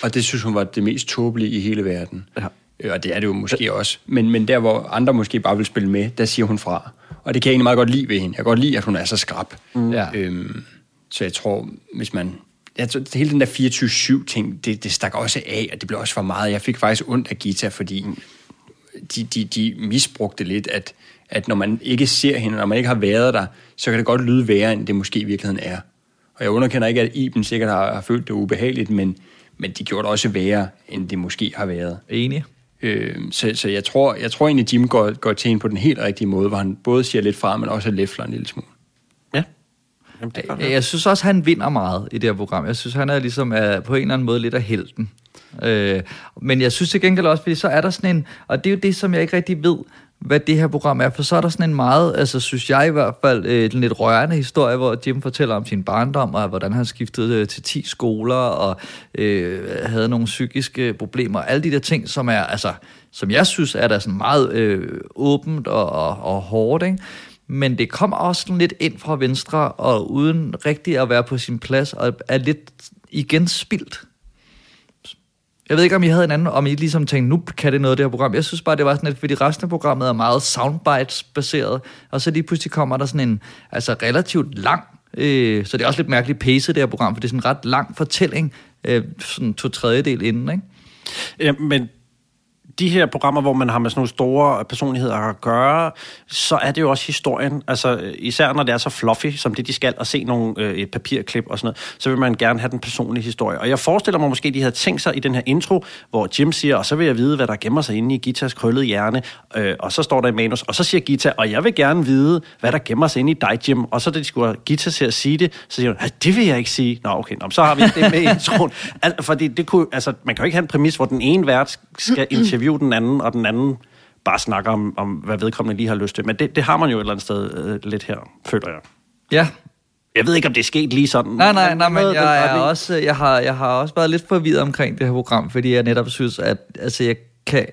Og det synes hun var det mest tåbelige i hele verden. Ja. Øh, Og det er det jo måske også. Men, men der, hvor andre måske bare vil spille med, der siger hun fra. Og det kan jeg egentlig meget godt lide ved hende. Jeg kan godt lide, at hun er så skrab. Mm. Ja. Øhm, så jeg tror, hvis man... Jeg tror, hele den der 24-7-ting, det, det stak også af, og det blev også for meget. Jeg fik faktisk ondt af Gita, fordi de, de, de misbrugte lidt, at, at når man ikke ser hende, når man ikke har været der, så kan det godt lyde værre, end det måske i virkeligheden er. Og jeg underkender ikke, at Iben sikkert har, har følt det ubehageligt, men, men de gjorde det også værre, end det måske har været. Enig. Øh, så, så jeg tror, jeg tror egentlig, Jim går, går til hende på den helt rigtige måde, hvor han både siger lidt fra, men også læfler en lille smule. Ja. Jamen, det. Jeg, jeg synes også, han vinder meget i det her program. Jeg synes, han er ligesom er på en eller anden måde lidt af helten. Øh, men jeg synes til gengæld også, fordi så er der sådan en, og det er jo det, som jeg ikke rigtig ved, hvad det her program er, for så er der sådan en meget, altså synes jeg i hvert fald, øh, en lidt rørende historie, hvor Jim fortæller om sin barndom, og hvordan han skiftede øh, til 10 skoler, og øh, havde nogle psykiske problemer, alle de der ting, som er, altså, som jeg synes er der sådan meget øh, åbent og, og, og hårdt, ikke? Men det kommer også sådan lidt ind fra venstre, og uden rigtig at være på sin plads, og er lidt igen spildt. Jeg ved ikke, om I havde en anden, om I ligesom tænkte, nu kan det noget, det her program. Jeg synes bare, det var sådan lidt, fordi resten af programmet er meget soundbites-baseret, og så lige pludselig kommer der sådan en, altså relativt lang, øh, så det er også lidt mærkeligt pace, det her program, for det er sådan en ret lang fortælling, øh, sådan to tredjedel inden, ikke? Ja, men de her programmer, hvor man har med sådan nogle store personligheder at gøre, så er det jo også historien. Altså, især når det er så fluffy, som det de skal, og se nogle, øh, et papirklip og sådan noget, så vil man gerne have den personlige historie. Og jeg forestiller mig måske, de havde tænkt sig i den her intro, hvor Jim siger, og så vil jeg vide, hvad der gemmer sig inde i Gitas krøllede hjerne, øh, og så står der i manus, og så siger Gita, og jeg vil gerne vide, hvad der gemmer sig inde i dig, Jim. Og så da de skulle have Gita til at sige det, så siger hun, "Ja, det vil jeg ikke sige. Nå, okay, nå, så har vi det med i introen. Al- fordi det kunne, altså, man kan jo ikke have en præmis, hvor den ene vært skal interviewe den anden, og den anden bare snakker om, om hvad vedkommende lige har lyst til. Men det, det har man jo et eller andet sted øh, lidt her, føler jeg. Ja, Jeg ved ikke, om det er sket lige sådan. Nej, nej, nej, men jeg, er også, jeg, har, jeg har også været lidt forvirret omkring det her program, fordi jeg netop synes, at altså, jeg kan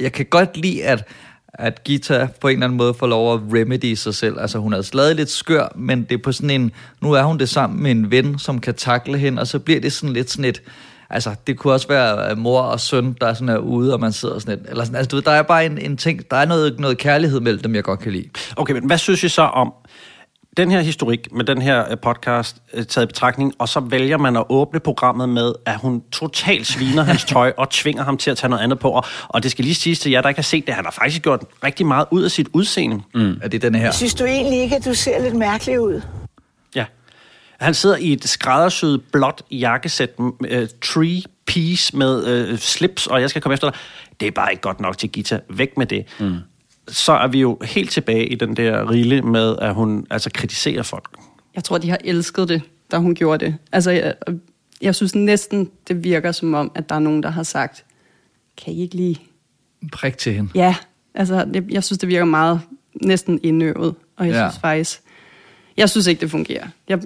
jeg kan godt lide, at, at Gita på en eller anden måde får lov at remedy sig selv. Altså hun er stadig lidt skør, men det er på sådan en, nu er hun det sammen med en ven, som kan takle hende, og så bliver det sådan lidt sådan et, altså det kunne også være øh, mor og søn, der er sådan er ude, og man sidder sådan lidt, eller sådan, altså du ved, der er bare en, en ting, der er noget, noget kærlighed mellem dem, jeg godt kan lide. Okay, men hvad synes I så om den her historik med den her øh, podcast øh, taget i betragtning, og så vælger man at åbne programmet med, at hun totalt sviner hans tøj og tvinger ham til at tage noget andet på. Og, og det skal lige siges til jer, der ikke har set det, han har faktisk gjort rigtig meget ud af sit udseende. Mm. Er det den her? Synes du egentlig ikke, at du ser lidt mærkelig ud? Han sidder i et skræddersyet blåt jakkesæt, uh, tree piece med uh, slips, og jeg skal komme efter dig. Det er bare ikke godt nok til Gita. Væk med det. Mm. Så er vi jo helt tilbage i den der rille med, at hun altså kritiserer folk. Jeg tror, de har elsket det, da hun gjorde det. Altså, jeg, jeg synes næsten, det virker som om, at der er nogen, der har sagt, kan I ikke lige... Prik til hende. Ja, altså, det, jeg synes, det virker meget næsten indøvet, og jeg ja. synes faktisk... Jeg synes ikke, det fungerer. Jeg,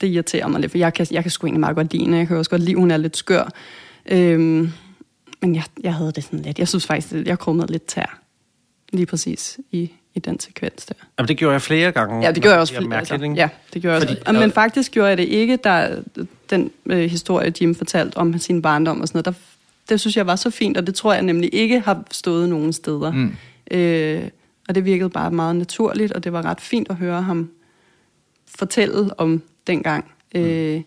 det irriterer mig lidt, for jeg kan, jeg kan sgu egentlig meget godt lide hende. Jeg kan også godt lide, hun er lidt skør. Øhm, men jeg, jeg havde det sådan lidt. Jeg synes faktisk, at jeg krummede lidt tær. Lige præcis i, i den sekvens der. Jamen, det gjorde jeg flere gange. Ja, det gjorde jeg også. Flere- mærkeligt, altså, ikke? Ja, det gjorde jeg Fordi- også. Men faktisk gjorde jeg det ikke, der den øh, historie, Jim fortalte om sin barndom og sådan noget. Der, det synes jeg var så fint, og det tror jeg nemlig ikke har stået nogen steder. Mm. Øh, og det virkede bare meget naturligt, og det var ret fint at høre ham fortælle om dengang. Mm. Øh,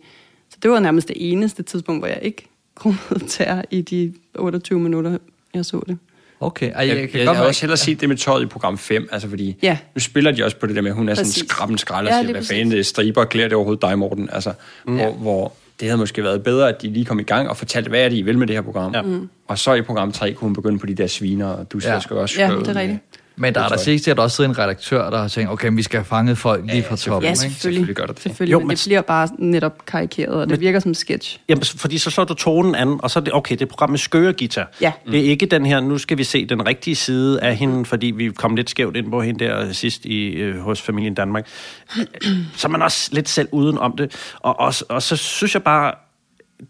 så det var nærmest det eneste tidspunkt, hvor jeg ikke krummede tær i de 28 minutter, jeg så det. Okay, Ej, Jeg, jeg, jeg, kan jeg, godt jeg også hellere set det med tøjet i program 5, altså fordi Ja. nu spiller de også på det der med, at hun er sådan Præcis. en skrabben skralder, Ja, ja, lige hvad fanden det er, striber, klæder det overhovedet dig, Morten, altså, mm. hvor, hvor det havde måske været bedre, at de lige kom i gang og fortalte, hvad er det, I vil med det her program. Ja. Mm. Og så i program 3 kunne hun begynde på de der sviner, og du Ja. ja. skal også Ja, skrive det er rigtigt. Men der er der sikkert også siddet en redaktør, der har tænkt, okay, vi skal have fanget folk lige fra toppen. Ja, ikke? selvfølgelig. Selvfølgelig gør der det. selvfølgelig Jo, men men- det bliver bare netop karikeret, og det virker som en sketch. Jamen, fordi så slår du tonen an, og så er det, okay, det er program med skøre guitar. Ja. Det er ikke den her, nu skal vi se den rigtige side af hende, fordi vi kom lidt skævt ind på hende der sidst i, øh, hos familien Danmark. Så er man også lidt selv uden om det. Og, og, og så synes jeg bare,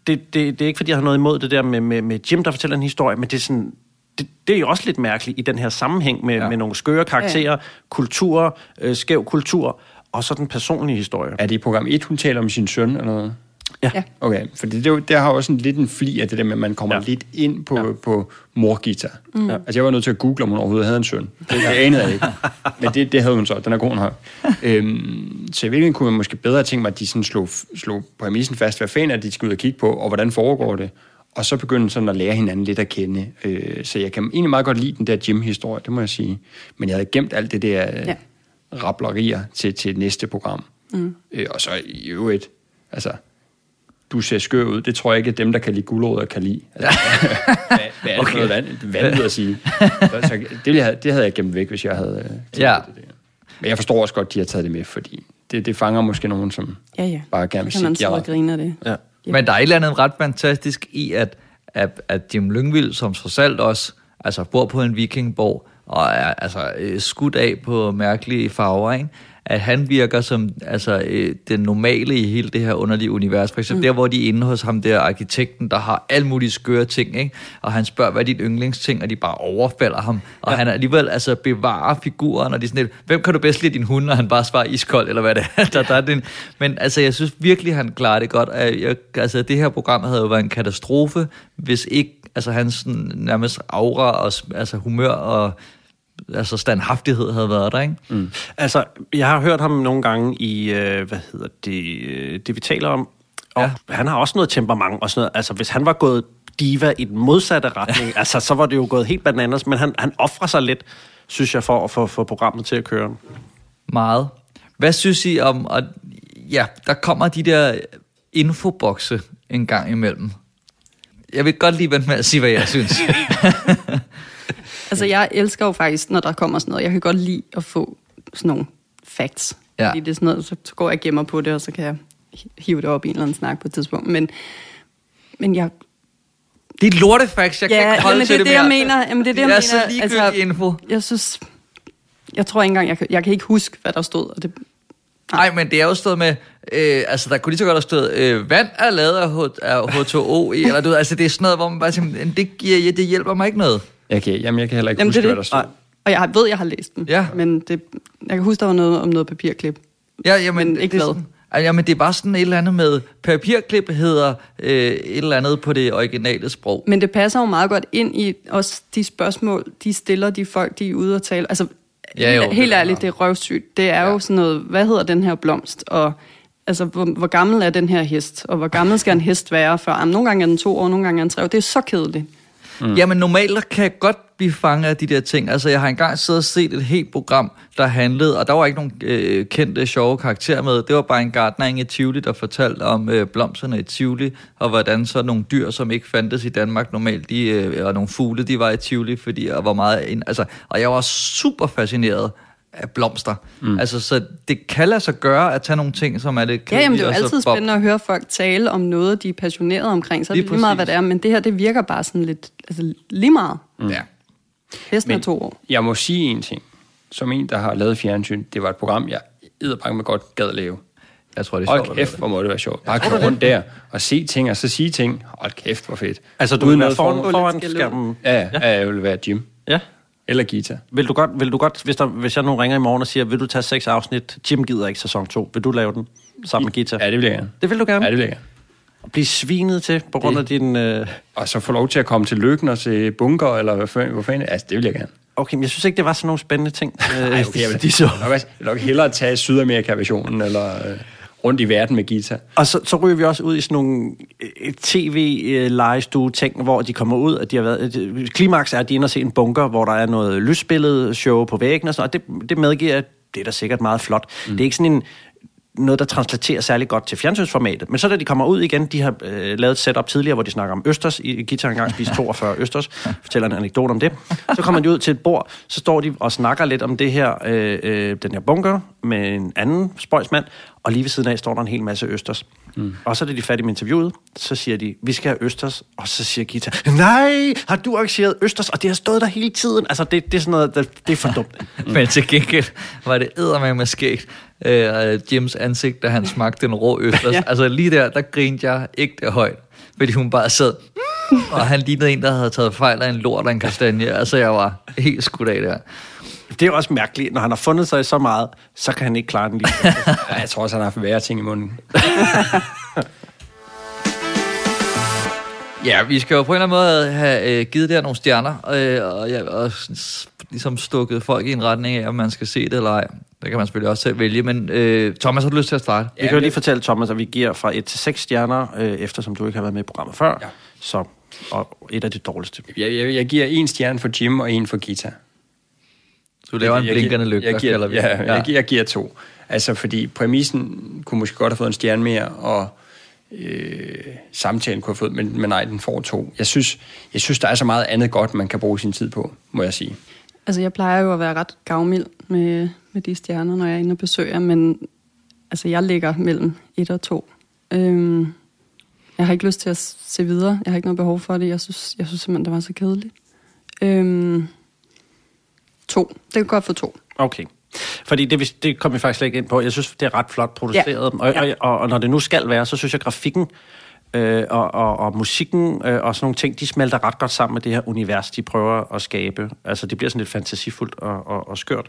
det, det, det er ikke fordi, jeg har noget imod det der med, med, med Jim, der fortæller en historie, men det er sådan, det, det er jo også lidt mærkeligt i den her sammenhæng med, ja. med nogle skøre karakterer, ja. kultur, øh, skæv kultur, og så den personlige historie. Er det i program 1, hun taler om sin søn eller noget? Ja. Ja. Okay, for det, det, der har også en, lidt en fli af det der med, at man kommer Ja. lidt ind på, Ja. ja. på morgita. Mm. Altså jeg var nødt til at google, om hun overhovedet havde en søn. Det, det anede jeg ikke. Men det, det havde hun så. Den er god nok. Øhm, så i virkeligheden kunne man måske bedre tænke mig, at de sådan slog, slog præmissen fast, hvad fanden er det, de skal ud og kigge på, og hvordan foregår det. Og så begynde sådan at lære hinanden lidt at kende. Øh, så jeg kan egentlig meget godt lide den der Jim-historie, det må jeg sige. Men jeg havde gemt alt det der Ja. rablerier til, til næste program. Mm. Øh, og så i øvrigt, altså, du ser skør ud. Det tror jeg ikke, at dem, der kan lide guldrødder, kan lide. Altså, hvad, hvad er det okay. noget vand, vandet at sige? Så, så, det, have- det havde jeg gemt væk, hvis jeg havde øh, Ja. det der. Men jeg forstår også godt, de har taget det med, fordi det, det fanger måske nogen, som Ja, ja. bare gerne vil Så kan man sige, sidde ja, og grine af det. Ja. Men der er et eller andet ret fantastisk i, at, at, at Jim Lyngvild, som trods alt også altså, bor på en vikingborg, og er altså, øh, skudt af på mærkelige farver, ikke? At han virker som altså, øh, den normale i hele det her underlige univers. For eksempel mm. der, hvor de er inde hos ham der arkitekten, der har alle mulige skøre ting, ikke? og han spørger, hvad er dit yndlingsting, og de bare overfalder ham. Og ja. han alligevel altså, bevarer figuren, og de er sådan lidt, hvem kan du bedst lide din hund, og han bare svarer iskold, eller hvad det er. der, der er den. Men altså, jeg synes virkelig, han klarer det godt. Jeg, jeg, altså, det her program havde jo været en katastrofe, hvis ikke altså, hans sådan, nærmest aura og altså, humør og altså, standhaftighed havde været der, ikke? Mm. Altså, jeg har hørt ham nogle gange i, øh, hvad hedder det, øh, det vi taler om, og Ja. han har også noget temperament og sådan noget. Altså, hvis han var gået diva i den modsatte retning, altså, så var det jo gået helt bananas, men han, han offrer sig lidt, synes jeg, for at få for programmet til at køre. Meget. Hvad synes I om, at ja, der kommer de der infobokse en gang imellem. Jeg vil godt lige vente med at sige, hvad jeg synes. Altså, jeg elsker jo faktisk, når der kommer sådan noget. Jeg kan godt lide at få sådan nogle facts. Ja. Fordi det er sådan noget, så, så går jeg og gemmer på det, og så kan jeg hi- hive det op i en eller anden snak på et tidspunkt. Men, men jeg... Det er lortefacts, jeg kan Ja, ikke holde jamen, til det er det, det, jeg mener. Jamen, det er det, det jeg er så mener. ligegyldig altså, info. Jeg synes... Jeg tror ikke engang, jeg kan, jeg kan ikke huske, hvad der stod. Og det, Nej, men det er jo stået med, øh, altså der kunne lige så godt have stået, øh, vand er lavet af, H- af H2O, i, eller du ved, altså det er sådan noget, hvor man bare siger, "Men det, giver, det hjælper mig ikke noget. Jeg kan, jamen, jeg kan heller ikke Jamen, huske, det hvad der stod. Og jeg ved, jeg har læst den. Ja. Men det, jeg kan huske, der var noget om noget papirklip. Ja, jamen, Men ikke det, er hvad? sådan- Jamen, det er bare sådan et eller andet med... Papirklip hedder øh, et eller andet på det originale sprog. Men det passer jo meget godt ind i også de spørgsmål, de stiller de folk, de er ude og tale. Altså, Ja, jo, helt, det helt ærligt, det er røvsygt. Det er ja. jo sådan noget, hvad hedder den her blomst? Og altså, hvor, hvor gammel er den her hest? Og hvor gammel skal en hest være? For jamen, nogle gange er den to år, nogle gange er den tre år. Det er så kedeligt. Mm. Jamen normalt kan jeg godt blive fanget af de der ting. Altså jeg har engang siddet og set et helt program, der handlede, og der var ikke nogen øh, kendte, sjove karakterer med. Det var bare en gartnering i Tivoli, der fortalte om øh, blomsterne i Tivoli, og hvordan så nogle dyr, som ikke fandtes i Danmark normalt, de, øh, og nogle fugle, de var i Tivoli, fordi og hvor meget altså, og jeg var super fascineret af blomster. Mm. Altså, så det kan lade sig gøre at tage nogle ting, som er lidt Ja, jamen, det er kedelige, jo altid bob- spændende at høre folk tale om noget, de er passionerede omkring. Så er Lige det lige meget, hvad det er. Men det her, det virker bare sådan lidt, altså lige meget. Ja. Hesten er to år. Jeg må sige en ting. Som en, der har lavet fjernsyn, det var et program, jeg edderbange med godt gad lave. Jeg tror, det er sjovt. Hold kæft, hvor må det være sjovt. Bare køre rundt der og se ting, og så sige ting. Hold kæft, hvor fedt. Altså, du Uden noget foran, foran skærmen. Ja, ja, ja, jeg vil være Jim. Ja. Eller Gita. Vil du godt, vil du godt hvis, der, hvis jeg nu ringer i morgen og siger, vil du tage seks afsnit? Jim gider ikke sæson 2. Vil du lave den sammen med Gita? Ja, det vil jeg gerne. Det vil du gerne? Ja, det vil jeg gerne. Blive svinet til på grund af din... Øh... Og så få lov til at komme til Lykken og se bunker, eller hvad fanden, hvor fanden Altså, det vil jeg gerne. Okay, men jeg synes ikke, det var sådan nogle spændende ting. Øh, Ej, okay, jeg vil, de så. jeg nok, jeg vil nok hellere tage Sydamerika-versionen, eller øh, rundt i verden med Gita. Og så, så ryger vi også ud i sådan nogle øh, tv-legestue-ting, hvor de kommer ud, at de har været... øh, Klimaks er, at de er inde og se en bunker, hvor der er noget lysbillede show på væggen og sådan noget, og det, det medgiver, at det er da sikkert meget flot. Mm. Det er ikke sådan en noget, der translaterer særlig godt til fjernsynsformatet. Men så da de kommer ud igen, de har øh, lavet et setup tidligere, hvor de snakker om Østers. I Gita engang spist 42 Østers. Fortæller en anekdote om det. Så kommer de ud til et bord, så står de og snakker lidt om det her, øh, øh, den her bunker med en anden spøjsmand, og lige ved siden af står der en hel masse Østers. Mm. Og så er de færdige med interviewet, så siger de, vi skal have Østers, og så siger Gita, nej, har du arrangeret Østers, og det har stået der hele tiden. Altså, det, det er sådan noget, der, det er for dumt. Men til gengæld var det eddermame med skægt, øh, Jims ansigt, da han smagte den rå østers. ja. Altså lige der, der grinede jeg ikke det højt, fordi hun bare sad, og han lignede en, der havde taget fejl af en lort og en kastanje. Altså jeg var helt skudt af der. Det er jo også mærkeligt, når han har fundet sig i så meget, så kan han ikke klare den lige. Jeg tror også, han har haft værre ting i munden. Ja, vi skal jo på en eller anden måde have øh, givet der nogle stjerner, øh, og, ja, og ligesom stukket folk i en retning af, om man skal se det eller ej. Det kan man selvfølgelig også selv vælge, men øh, Thomas, har du lyst til at starte? Vi kan jo lige fortælle, Thomas, at vi giver fra 1 til 6 stjerner, øh, eftersom du ikke har været med i programmet før. Ja. Så og et af de dårligste. Jeg, jeg, jeg giver en stjerne for Jim og en for Gita. Du laver en Jeg blinkende giver- lygte, jeg giver, vi ja, ja. Jeg, giver, jeg giver to. Altså, fordi præmissen kunne måske godt have fået en stjerne mere, og øh, samtalen kunne have fået, men, men nej, den får to. Jeg synes, jeg synes, der er så meget andet godt, man kan bruge sin tid på, må jeg sige. Altså, jeg plejer jo at være ret gavmild med, med de stjerner, når jeg er inde og besøger, men altså, jeg ligger mellem et og to. Øhm, jeg har ikke lyst til at se videre. Jeg har ikke noget behov for det. Jeg synes, jeg synes simpelthen, det var så kedeligt. Øhm, to. Det kan godt få to. Okay. Fordi det, det kom vi faktisk slet ikke ind på. Jeg synes, det er ret flot produceret. Ja. Og, Ja. og, og, og når det nu skal være, så synes jeg, grafikken øh, og, og, og musikken øh, og sådan nogle ting, de smelter ret godt sammen med det her univers, de prøver at skabe. Altså, det bliver sådan lidt fantasifuldt og, og, og skørt.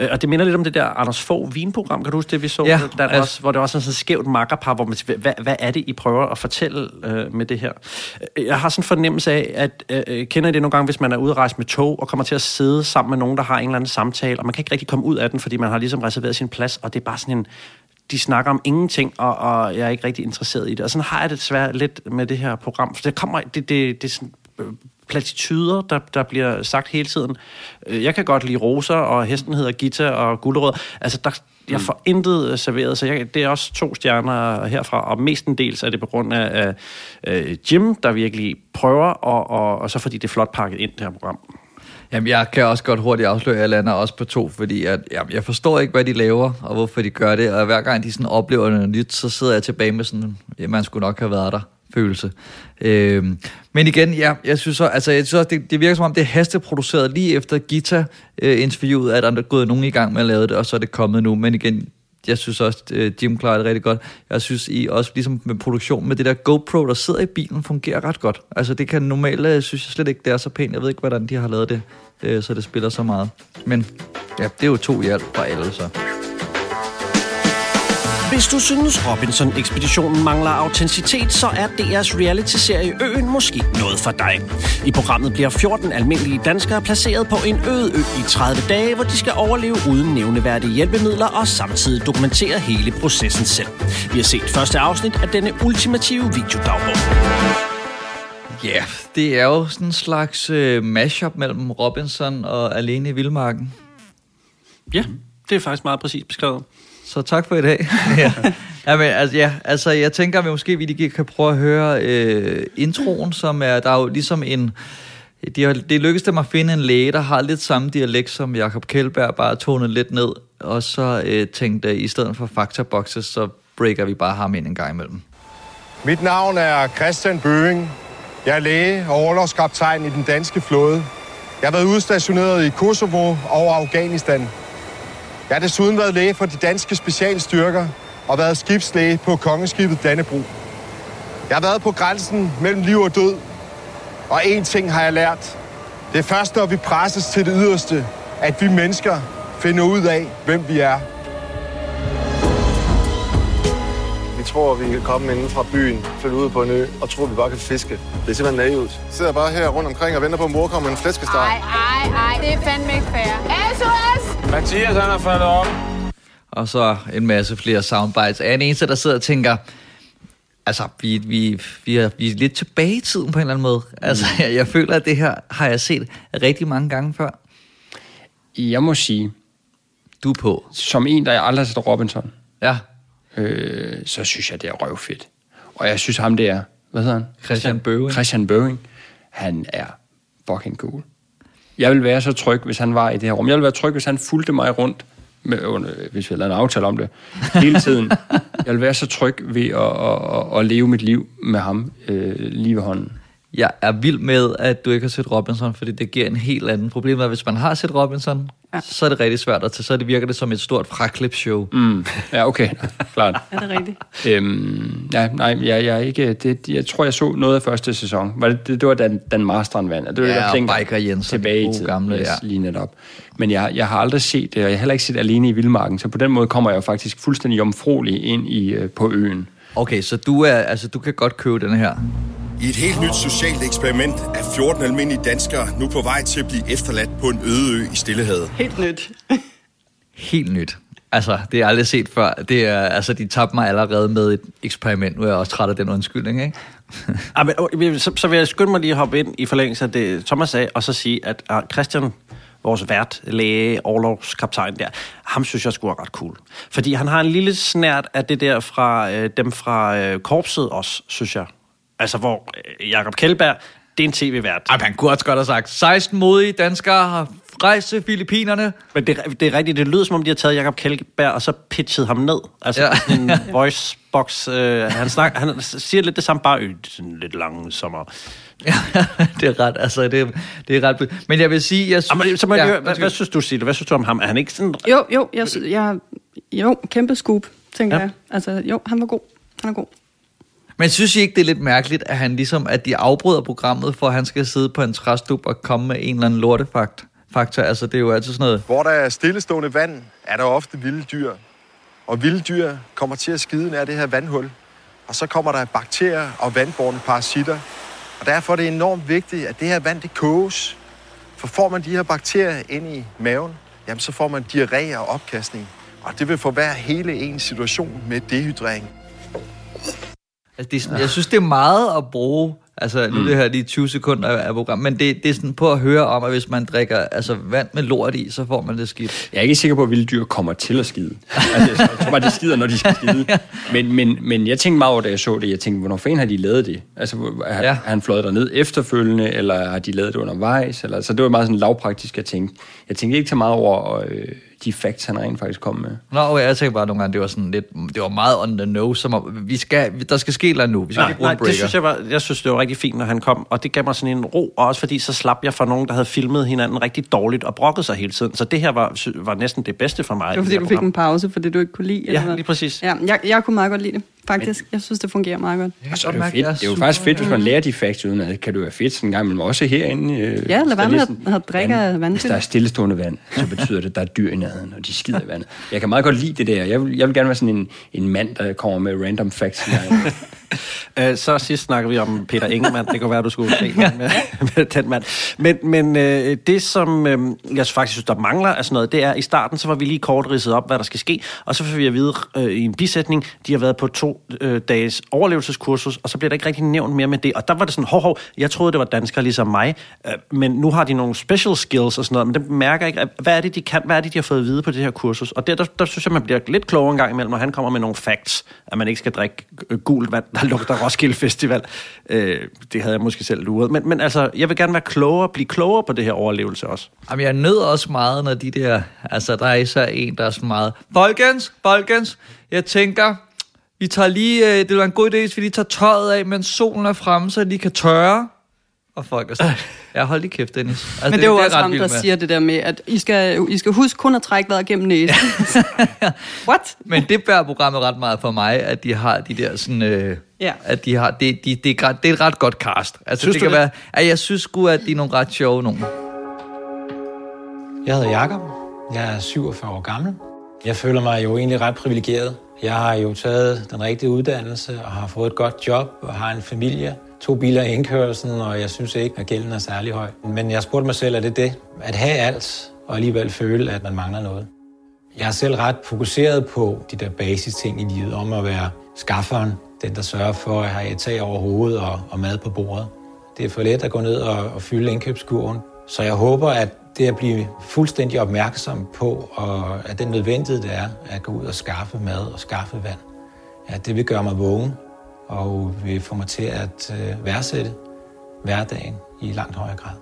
Øh, og det minder lidt om det der Anders Fogh vinprogram, kan du huske det, vi så? Ja, der altså- også, hvor det er sådan et skævt makkerpar, hvor man hvad, hvad er det, I prøver at fortælle øh, med det her? Øh, Jeg har sådan en fornemmelse af, at øh, kender I det nogle gange, hvis man er ude at rejse med tog, og kommer til at sidde sammen med nogen, der har en eller anden samtale, og man kan ikke rigtig komme ud af den, fordi man har ligesom reserveret sin plads, og det er bare sådan en de snakker om ingenting, og, og jeg er ikke rigtig interesseret i det. Og sådan har jeg det desværre lidt med det her program. For det kommer, det, det, det er sådan øh, platituder, der, der bliver sagt hele tiden. Øh, Jeg kan godt lide roser, og hesten hedder Gita og gulerød. Altså, der, jeg får intet øh, serveret, så jeg, det er også to stjerner herfra, og mestendels er det på grund af øh, Jim, der virkelig prøver, og, og, og så fordi det er flot pakket ind, det her program. Jamen, jeg kan også godt hurtigt afsløre, at jeg lander også på to, fordi at, jamen, jeg forstår ikke, hvad de laver, og hvorfor de gør det, og hver gang de sådan oplever noget nyt, så sidder jeg tilbage med sådan, at man skulle nok have været der følelse. Øhm, men igen, ja, jeg synes, så, altså, jeg synes også, det, det virker som om, det er hasteproduceret lige efter Gita-interviewet, øh, at der er gået nogen i gang med at lave det, og så er det kommet nu. Men igen, jeg synes også, at Jim klarer det rigtig godt. Jeg synes I også ligesom med produktion med det der GoPro, der sidder i bilen, fungerer ret godt. Altså det kan normalt, jeg synes jeg slet ikke, det er så pænt. Jeg ved ikke, hvordan de har lavet det, øh, så det spiller så meget. Men ja, det er jo to i alt fra alle, så. Hvis du synes, Robinson-ekspeditionen mangler autenticitet, så er DR's reality-serie Øen måske noget for dig. I programmet bliver 14 almindelige danskere placeret på en øde ø i 30 dage, hvor de skal overleve uden nævneværdige hjælpemidler og samtidig dokumentere hele processen selv. Vi har set første afsnit af denne ultimative videodagbog. Ja, yeah, det er jo sådan en slags øh, mashup mellem Robinson og Alene i Vildmarken. Ja, det er faktisk meget præcist beskrevet. Så tak for i dag. ja. Ja, men, altså, ja, altså, jeg tænker, at vi måske vi lige kan prøve at høre øh, introen, som er, der er jo ligesom en... De har, det lykkedes dem at finde en læge, der har lidt samme dialekt som Jakob Kjellberg, bare tonet lidt ned, og så øh, tænkte jeg, i stedet for faktaboxes, så breaker vi bare ham ind en gang imellem. Mit navn er Christian Bøing. Jeg er læge og overlovskaptajn i den danske flåde. Jeg har været udstationeret i Kosovo og Afghanistan. Jeg har desuden været læge for de danske specialstyrker og været skibslæge på kongeskibet Dannebro. Jeg har været på grænsen mellem liv og død, og én ting har jeg lært. Det er først, når vi presses til det yderste, at vi mennesker finder ud af, hvem vi er. Vi tror, vi kan komme inden fra byen, følge ud på en ø og tror, vi bare kan fiske. Det er simpelthen naivt. Sidder bare her rundt omkring og venter på, at mor kommer med en flæskesteg. Ej, ej, ej, det er fandme ikke fair. SOS! Mathias, han er faldet om. Og så en masse flere soundbites. Er en eneste, der sidder og tænker, altså, vi, vi, vi, er, vi er lidt tilbage i tiden på en eller anden måde. Altså, jeg, jeg føler, at det her har jeg set rigtig mange gange før. Jeg må sige, Du er på. som en, der aldrig har set Robinson, Ja, øh, så synes jeg, det er røvfedt. Og jeg synes ham, det er, hvad hedder han? Christian Bøving. Christian Bøving. Han er fucking cool. Jeg vil være så tryg, hvis han var i det her rum. Jeg vil være tryg, hvis han fulgte mig rundt, med, under, hvis vi havde lavet en aftale om det, hele tiden. jeg vil være så tryg ved at, at, at, at leve mit liv med ham øh, lige ved hånden. Jeg er vild med, at du ikke har set Robinson, fordi det giver en helt anden problem. At hvis man har set Robinson, ja. så er det rigtig svært at tage. Så det virker det som et stort fraklipshow. Mm. Ja, okay. Klart. Er det rigtigt? Øhm, ja, nej, jeg, jeg, er ikke, det, jeg tror, jeg så noget af første sæson. Var det, det, det var Dan, Dan Masteren vandt. Det var Ja, det, der og tænkte Biker Jensen, tilbage i tiden. gamle, yes, ja. lige netop. Men jeg, jeg har aldrig set det, og jeg har heller ikke set Alene i Vildmarken, så på den måde kommer jeg jo faktisk fuldstændig jomfruelig ind i, øh, på øen. Okay, så du, er, altså, du kan godt købe den her. I et helt nyt socialt eksperiment er 14 almindelige danskere nu på vej til at blive efterladt på en øde ø i Stillehavet. Helt nyt. Helt nyt. Altså, det har jeg aldrig set før. Det er, altså, de tabte mig allerede med et eksperiment. Nu er jeg også træt af den undskyldning, ikke? Ja, men, så, så vil jeg skynde mig lige at hoppe ind i forlængelse af det, Thomas sagde, og så sige, at uh, Christian, vores vært, læge, overlovskaptajn der, ham synes jeg skulle er ret cool. Fordi han har en lille snært af det der fra øh, dem fra øh, korpset også, synes jeg. Altså, hvor øh, Jakob Kjellberg, det er en tv-vært. Ej, han kunne også godt have sagt, 16 modige danskere har rejst til Filippinerne. Men det, det er rigtigt, det lyder som om, de har taget Jakob Kjellberg og så pitchet ham ned. Altså Ja. ja. en voice box. Øh, han, snak, han siger lidt det samme, bare øh, sådan lidt lang sommer. det er ret, altså, det, det er ret... Men jeg vil sige, jeg men, så må jeg Ja, ja, høre, hvad, hvad, synes du, Sille? Hvad synes du om ham? Er han ikke sådan... Jo, jo, jeg, jeg, jo, kæmpe scoop, tænker Ja. ja. jeg. Altså, jo, han var god. Han er god. Men synes I ikke, det er lidt mærkeligt, at han ligesom, at de afbryder programmet, for at han skal sidde på en træstup og komme med en eller anden lortefakt? Faktor, altså det er jo altid sådan noget... Hvor der er stillestående vand, er der ofte vilde dyr. Og vilde dyr kommer til at skide nær det her vandhul. Og så kommer der bakterier og vandborne parasitter. Og derfor er det enormt vigtigt, at det her vand det koges. For får man de her bakterier ind i maven, jamen så får man diarré og opkastning. Og det vil forværre hele ens situation med dehydrering. Altså, det er sådan, jeg synes, det er meget at bruge... Altså, nu er det her lige 20 sekunder af program, men det, det er sådan på at høre om, at hvis man drikker altså, vand med lort i, så får man det skidt. Jeg er ikke sikker på, at vilde dyr kommer til at skide. Altså, jeg tror bare, de skider, når de skal skide. Men, men, men jeg tænkte meget over, da jeg så det, jeg tænkte, hvornår fanden har de lavet det? Altså, har, Ja. har han fløjet derned efterfølgende, eller har de lavet det undervejs? Eller, så det var meget sådan lavpraktisk, jeg tænkte. Jeg tænkte ikke så meget over øh, de facts, han rent faktisk kom med. Nå, okay, jeg tænker bare nogle gange, det var sådan lidt, det var meget on the nose, som om, vi skal, der skal ske noget nu, vi skal Nej, ikke nej det synes jeg, var, jeg synes, det var rigtig fint, når han kom, og det gav mig sådan en ro, og også fordi så slap jeg fra nogen, der havde filmet hinanden rigtig dårligt og brokket sig hele tiden. Så det her var, var næsten det bedste for mig. Det var fordi, du fik en pause, fordi du ikke kunne lide. eller Ja, hvad? lige præcis. Ja, jeg, jeg kunne meget godt lide det, faktisk. Jeg synes, det fungerer meget godt. Og så er det, jo fedt. det er jo faktisk fedt, hvis man lærer de facts uden at kan det være fedt sådan en gang, men også herinde. Øh, Ja, lad være med er at, drikke af Hvis der er stillestående vand, så betyder det, at der er dyr i nærheden, og de skider i vandet. Jeg kan meget godt lide det der. Jeg vil, jeg vil gerne være sådan en, en mand, der kommer med random facts. Øh, så sidst snakker vi om Peter Ingemann. Det kunne være, du skulle se med, med, den mand. Men, men øh, det, som øh, jeg faktisk synes, der mangler af sådan noget, det er, i starten, så var vi lige kort ridset op, hvad der skal ske, og så får vi at vide øh, i en bisætning, de har været på to øh, dages overlevelseskursus, og så bliver der ikke rigtig nævnt mere med det. Og der var det sådan, hov, hov, jeg troede, det var danskere ligesom mig, øh, men nu har de nogle special skills og sådan noget, men det mærker ikke, hvad er det, de kan, hvad er det, de har fået at vide på det her kursus? Og der, der, der synes jeg, man bliver lidt klogere en gang imellem, når han kommer med nogle facts, at man ikke skal drikke øh, gult vand, der lugter Roskilde Festival. Øh, det havde jeg måske selv luret. Men, men altså, jeg vil gerne være klogere, blive klogere på det her overlevelse også. Jamen, jeg nød også meget, når de der... Altså, der er især en, der er så meget... Folkens, folkens, jeg tænker, vi tager lige... øh, Det være en god idé, hvis vi lige tager tøjet af, mens solen er fremme, så de kan tørre. Og folk er sådan... Ja, hold lige kæft, Dennis. Altså, Men det er jo også ham, der med. siger det der med, at I skal, I skal huske kun at trække vejret gennem næsen. What? Men det bærer programmet ret meget for mig, at de har de der sådan... Øh, Ja. At de har... Det, de, det, er, ret- det er et ret godt cast. Altså, Synes det du kan det? være... At jeg synes sgu, at de er nogle ret sjove nogen. Jeg hedder Jakob. Jeg er 47 år gammel. Jeg føler mig jo egentlig ret privilegeret. Jeg har jo taget den rigtige uddannelse og har fået et godt job og har en familie. To biler i indkørslen, og jeg synes ikke, at gælden er særlig høj. Men jeg spurgte mig selv, er det det? At have alt og alligevel føle, at man mangler noget. Jeg er selv ret fokuseret på de der basisting i livet, om at være skafferen, den der sørger for at have et tag over hovedet og, og mad på bordet. Det er for let at gå ned og, og fylde indkøbskurven. Så jeg håber, at det at blive fuldstændig opmærksom på, og at den nødvendighed, det er at gå ud og skaffe mad og skaffe vand, ja, det vil gøre mig vågen og vil få mig til at øh, værdsætte hverdagen i langt højere grad.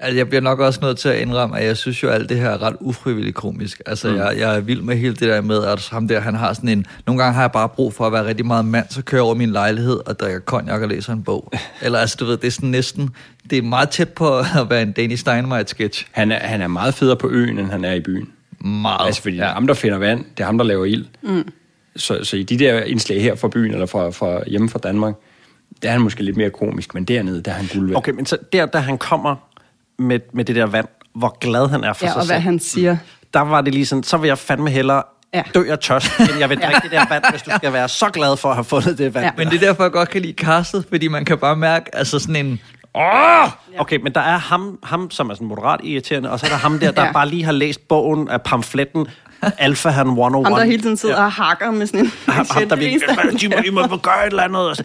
Altså, jeg bliver nok også nødt til at indrømme, at jeg synes jo, at alt det her er ret ufrivilligt komisk. Altså, Mm. jeg, jeg er vild med hele det der med, at ham der, han har sådan en... Nogle gange har jeg bare brug for at være rigtig meget mand, så kører jeg over min lejlighed og drikker konjak og læser en bog. Eller altså, du ved, det er sådan næsten... Det er meget tæt på at være en Danny Steinmeier-sketch. Han er, han er meget federe på øen, end han er i byen. Meget. Altså, fordi ja. det er ham, der finder vand, det er ham, der laver ild. Mm. Så, så i de der indslag her fra byen, eller fra, fra hjemme fra Danmark, der er han måske lidt mere komisk, men dernede, der er han guld. Okay, men så der, da han kommer med, med det der vand, hvor glad han er for Ja, sig og hvad selv. han siger. Der var det lige sådan, så vil jeg fandme hellere Ja. dø af tørst, end jeg vil drikke det der vand, hvis du skal være så glad for at have fundet det vand. Ja. Men det er derfor, jeg godt kan lide castet, fordi man kan bare mærke, altså sådan en... Åh! Okay, men der er ham, ham, som er sådan moderat irriterende, og så er der ham der, der Ja. bare lige har læst bogen af pamfletten Alpha Han 101. Ham, der hele tiden sidder og hakker med sådan en ham, ham, der han de må, de må gøre et eller andet. Og så-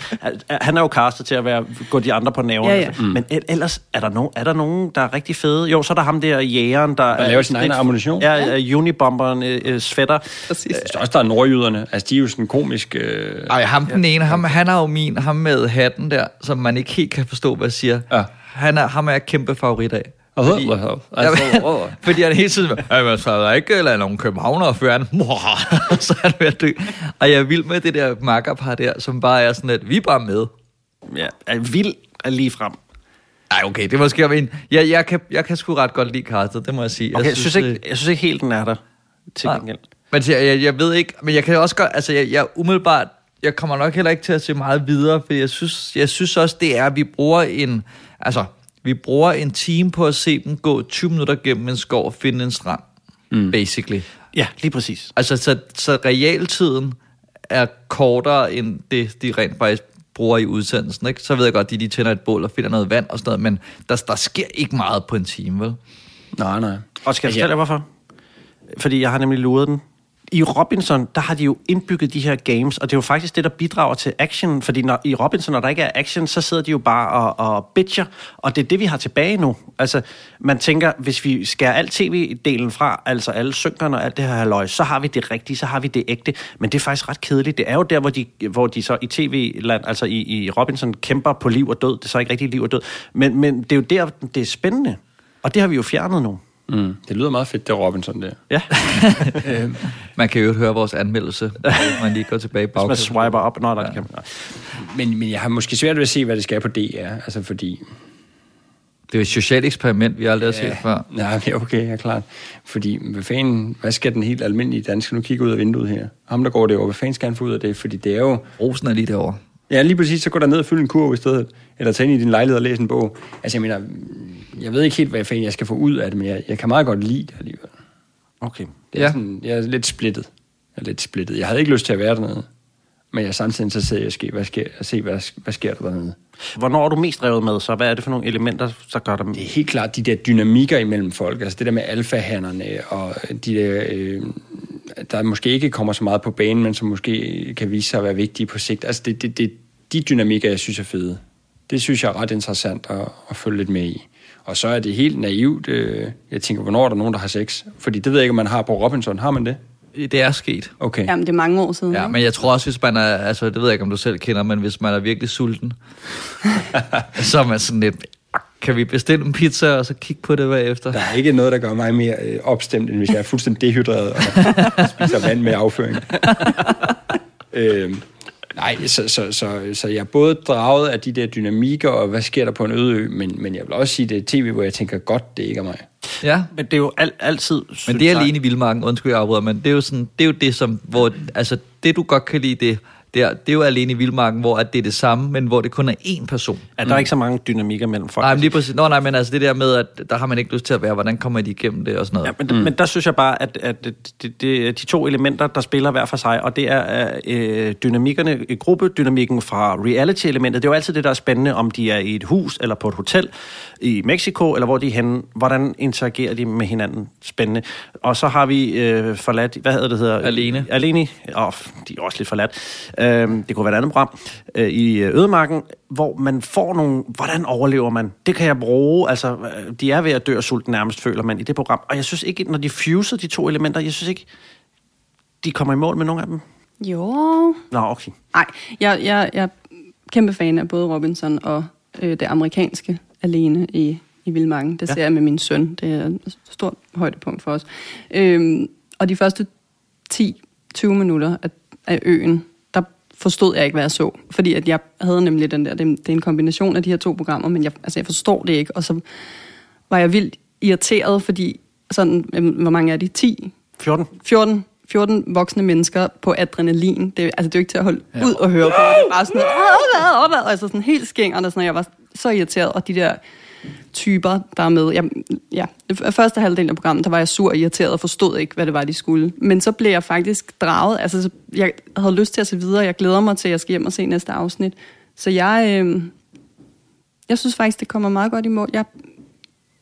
Han er jo castet til at være, gå de andre på næverne. Ja, ja. Mm. Men el- ellers, er der, nogen, er der nogen, der er rigtig fede? Jo, så er der ham der jægeren, der... Der laver sin egen ammunition. Ja, ja. Unibomberen, øh, øh, svætter. Præcis. Synes også, der er nordjyderne. Altså, de er jo sådan komisk... Øh... Ej, ham den ene, ham, han er jo min, ham med hatten der, som man ikke helt kan forstå, hvad jeg siger. Ja. Han er, ham er jeg kæmpe favorit af. Fordi, altså, Jamen, fordi han hele tiden Jamen, så er der ikke eller nogen københavner og fører han, så er han ved at dø. Og jeg er vild med det der makkerpar der, som bare er sådan, at vi er bare med. Ja, er vild er lige frem. Ej, okay, det er måske en... Ja, jeg, kan, jeg kan sgu ret godt lide castet, det må jeg sige. Okay, jeg synes, øh, ikke, jeg synes ikke helt, den er der. Til Nej. gengæld. Men jeg, jeg, jeg ved ikke, men jeg kan også godt, altså jeg, jeg umiddelbart, jeg kommer nok heller ikke til at se meget videre, for jeg synes, jeg synes også, det er, at vi bruger en, altså, vi bruger en time på at se dem gå 20 minutter gennem en skov og finde en strand, mm. basically. Ja, lige præcis. Altså, så, så realtiden er kortere end det, de rent faktisk bruger i udsendelsen, ikke? Så ved jeg godt, at de, de tænder et bål og finder noget vand og sådan noget, men der, der sker ikke meget på en time, vel? Nej, nej. Og skal jeg Altså, fortælle jer, hvorfor? Fordi jeg har nemlig luret den. I Robinson, der har de jo indbygget de her games, og det er jo faktisk det, der bidrager til action, fordi når, i Robinson, når der ikke er action, så sidder de jo bare og, og bitcher, og det er det, vi har tilbage nu. Altså, man tænker, hvis vi skærer alt tv-delen fra, altså alle synkerne og alt det her halløj, så har vi det rigtige, så har vi det ægte, men det er faktisk ret kedeligt. Det er jo der, hvor de, hvor de så i tv-land, altså i, i Robinson, kæmper på liv og død. Det er så ikke rigtig liv og død, men, men det er jo der, det er spændende, og det har vi jo fjernet nu. Mm. Det lyder meget fedt, det Robinson der. Ja. Man kan jo høre vores anmeldelse, man lige går tilbage i Hvis man swiper op. Nå, der kan Men, men jeg har måske svært ved at se, hvad det skal på DR. Altså fordi... Det er jo et socialt eksperiment, vi aldrig har set før. Nej, men okay, ja, klart. Fordi, hvad fanden, hvad skal den helt almindelige dansker nu kigge ud af vinduet her? Ham, der går derovre, hvad fanden skal han få ud af det? Fordi det er jo... Rosen er lige derovre. Ja, lige præcis, så gå der ned og fylde en kurv i stedet. Eller tage ind i din lejlighed og læse en bog. Altså, jeg mener, jeg ved ikke helt, hvad fanden jeg skal få ud af det, men jeg, jeg kan meget godt lide det alligevel. Okay. Det er ja. sådan, jeg er lidt splittet. Jeg er lidt splittet. Jeg havde ikke lyst til at være dernede. Men jeg er samtidig interesseret i at, ske, hvad sker, at se, hvad, hvad sker der dernede. Hvornår er du mest revet med, så hvad er det for nogle elementer, der gør dem? Det er helt klart de der dynamikker imellem folk. Altså det der med alfahannerne og de der... Øh, der måske ikke kommer så meget på banen, men som måske kan vise sig at være vigtige på sigt. Altså det, det, det, de dynamikker, jeg synes er fede. Det synes jeg er ret interessant at, at følge lidt med i. Og så er det helt naivt. Øh, jeg tænker, hvornår er der nogen, der har sex? Fordi det ved jeg ikke, om man har på Robinson. Har man det? Det er sket. Okay. Jamen, det er mange år siden. Ja, ikke? men jeg tror også, hvis man er, altså det ved jeg ikke, om du selv kender, men hvis man er virkelig sulten, så er man sådan lidt, kan vi bestille en pizza, og så kigge på det bagefter? Der er ikke noget, der gør mig mere øh, opstemt, end hvis jeg er fuldstændig dehydreret og spiser vand med afføring. øhm, nej, så, så, så, så jeg er både draget af de der dynamikker, og hvad sker der på en øde ø, men, men jeg vil også sige, det er tv, hvor jeg tænker, godt, det ikke er mig. Ja. Men det er jo al, altid... Men det er alene i Vildmarken, undskyld jeg afbryder, men det er jo sådan, det er jo det som, hvor, altså det du godt kan lide, det, det er, det er jo alene i Vildmarken, hvor at det er det samme, men hvor det kun er én person. Er der ikke så mange dynamikker mellem folk? Nej, men lige præcis. Nå, nej, men altså det der med, at der har man ikke lyst til at være, hvordan kommer de igennem det og sådan noget. Ja, men, mm. men der synes jeg bare, at, at det, det, er de to elementer, der spiller hver for sig, og det er øh, dynamikkerne, gruppedynamikken fra reality-elementet. Det er jo altid det, der er spændende, om de er i et hus eller på et hotel i Mexico, eller hvor de er henne. Hvordan interagerer de med hinanden? Spændende. Og så har vi øh, forladt, hvad hedder det hedder? Alene. Alene. Åh, oh, de er også lidt forladt. Øh, det kunne være et andet program. Øh, I Ødemarken, hvor man får nogle... Hvordan overlever man? Det kan jeg bruge. Altså, øh, de er ved at dø af sult nærmest, føler man i det program. Og jeg synes ikke, når de fuser de to elementer, jeg synes ikke, de kommer i mål med nogle af dem. Jo. Nå, okay. Nej, jeg, jeg, jeg er kæmpe fan af både Robinson og øh, det amerikanske alene i, i Vildmarken. Det Ja. ser jeg med min søn. Det er et stort højdepunkt for os. Øhm, og de første 10-20 minutter af, af øen, forstod jeg ikke, hvad jeg så. Fordi at jeg havde nemlig den der, det, det er en kombination af de her to programmer, men jeg, altså jeg forstår det ikke. Og så var jeg vildt irriteret, fordi sådan, hvor mange er de? 10? 14. 14 14 voksne mennesker på adrenalin. Det, altså, det er jo ikke til at holde ja. ud og høre på. Det er bare sådan noget, opad, opad, altså sådan helt. Sådan, noget. jeg var så irriteret. Og de der typer, der er med. Jeg, ja, første halvdel af programmet, der var jeg sur og irriteret og forstod ikke, hvad det var, de skulle. Men så blev jeg faktisk draget. Altså, så jeg havde lyst til at se videre. Jeg glæder mig til, at jeg skal hjem og se næste afsnit. Så jeg, øh, jeg synes faktisk, det kommer meget godt i mål. Jeg,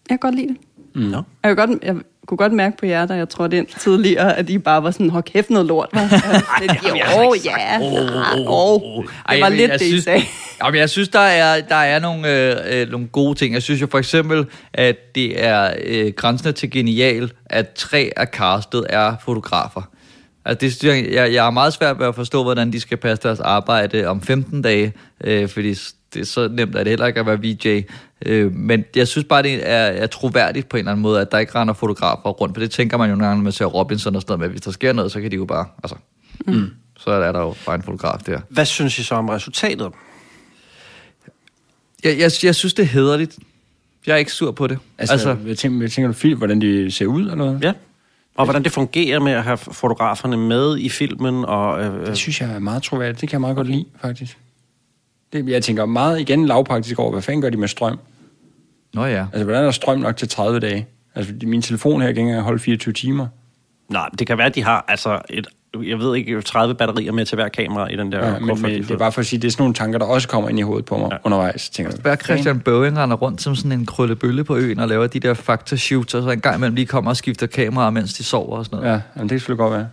jeg kan godt lide det. Mm. No. Jeg, kan godt, jeg kunne godt mærke på jer, da jeg trådte ind tidligere, at I bare var sådan, hold kæft noget lort. Var. jo, ja. Åh, det var lidt det, I sagde. Jamen, jeg synes, der er, der er nogle, øh, øh, nogle gode ting. Jeg synes jo for eksempel, at det er øh, grænsende til genial, at tre af castet er fotografer. Altså, det, jeg, jeg er meget svært ved at forstå, hvordan de skal passe deres arbejde om 15 dage, øh, fordi det er så nemt, at det heller ikke at være VJ. Øh, men jeg synes bare, det er, er troværdigt på en eller anden måde, at der ikke render fotografer rundt, for det tænker man jo nogle gange, når man ser Robinson og sådan noget med, hvis der sker noget, så kan de jo bare, altså, mm. så er der jo bare en fotograf der. Hvad synes I så om resultatet? Jeg, jeg, jeg synes, det er hederligt. Jeg er ikke sur på det. Altså, altså hvad, tænker, hvad tænker du film, hvordan de ser ud, eller hvad? Ja. Og hvordan det fungerer med at have fotograferne med i filmen. Og, øh, Det synes jeg er meget troværdigt. Det kan jeg meget godt lide, faktisk. Det, jeg tænker meget igen lavpraktisk over, hvad fanden gør de med strøm? Nå ja. Altså, hvordan er der strøm nok til 30 dage? Altså, min telefon her kan ikke engang holde 24 timer. Nej, det kan være, at de har altså et, jeg ved ikke, 30 batterier med til hver kamera i den der Ja, men, kuffert, men de det er bare for at sige, det er sådan nogle tanker, der også kommer ind i hovedet på mig ja. undervejs. Tænker, jeg, Hver Christian Bøving render rundt som sådan en krøllebølle på øen og laver de der fakta-shoots, og så en gang imellem lige kommer og skifter kameraer, mens de sover og sådan noget. Ja, jamen, det kan selvfølgelig godt være.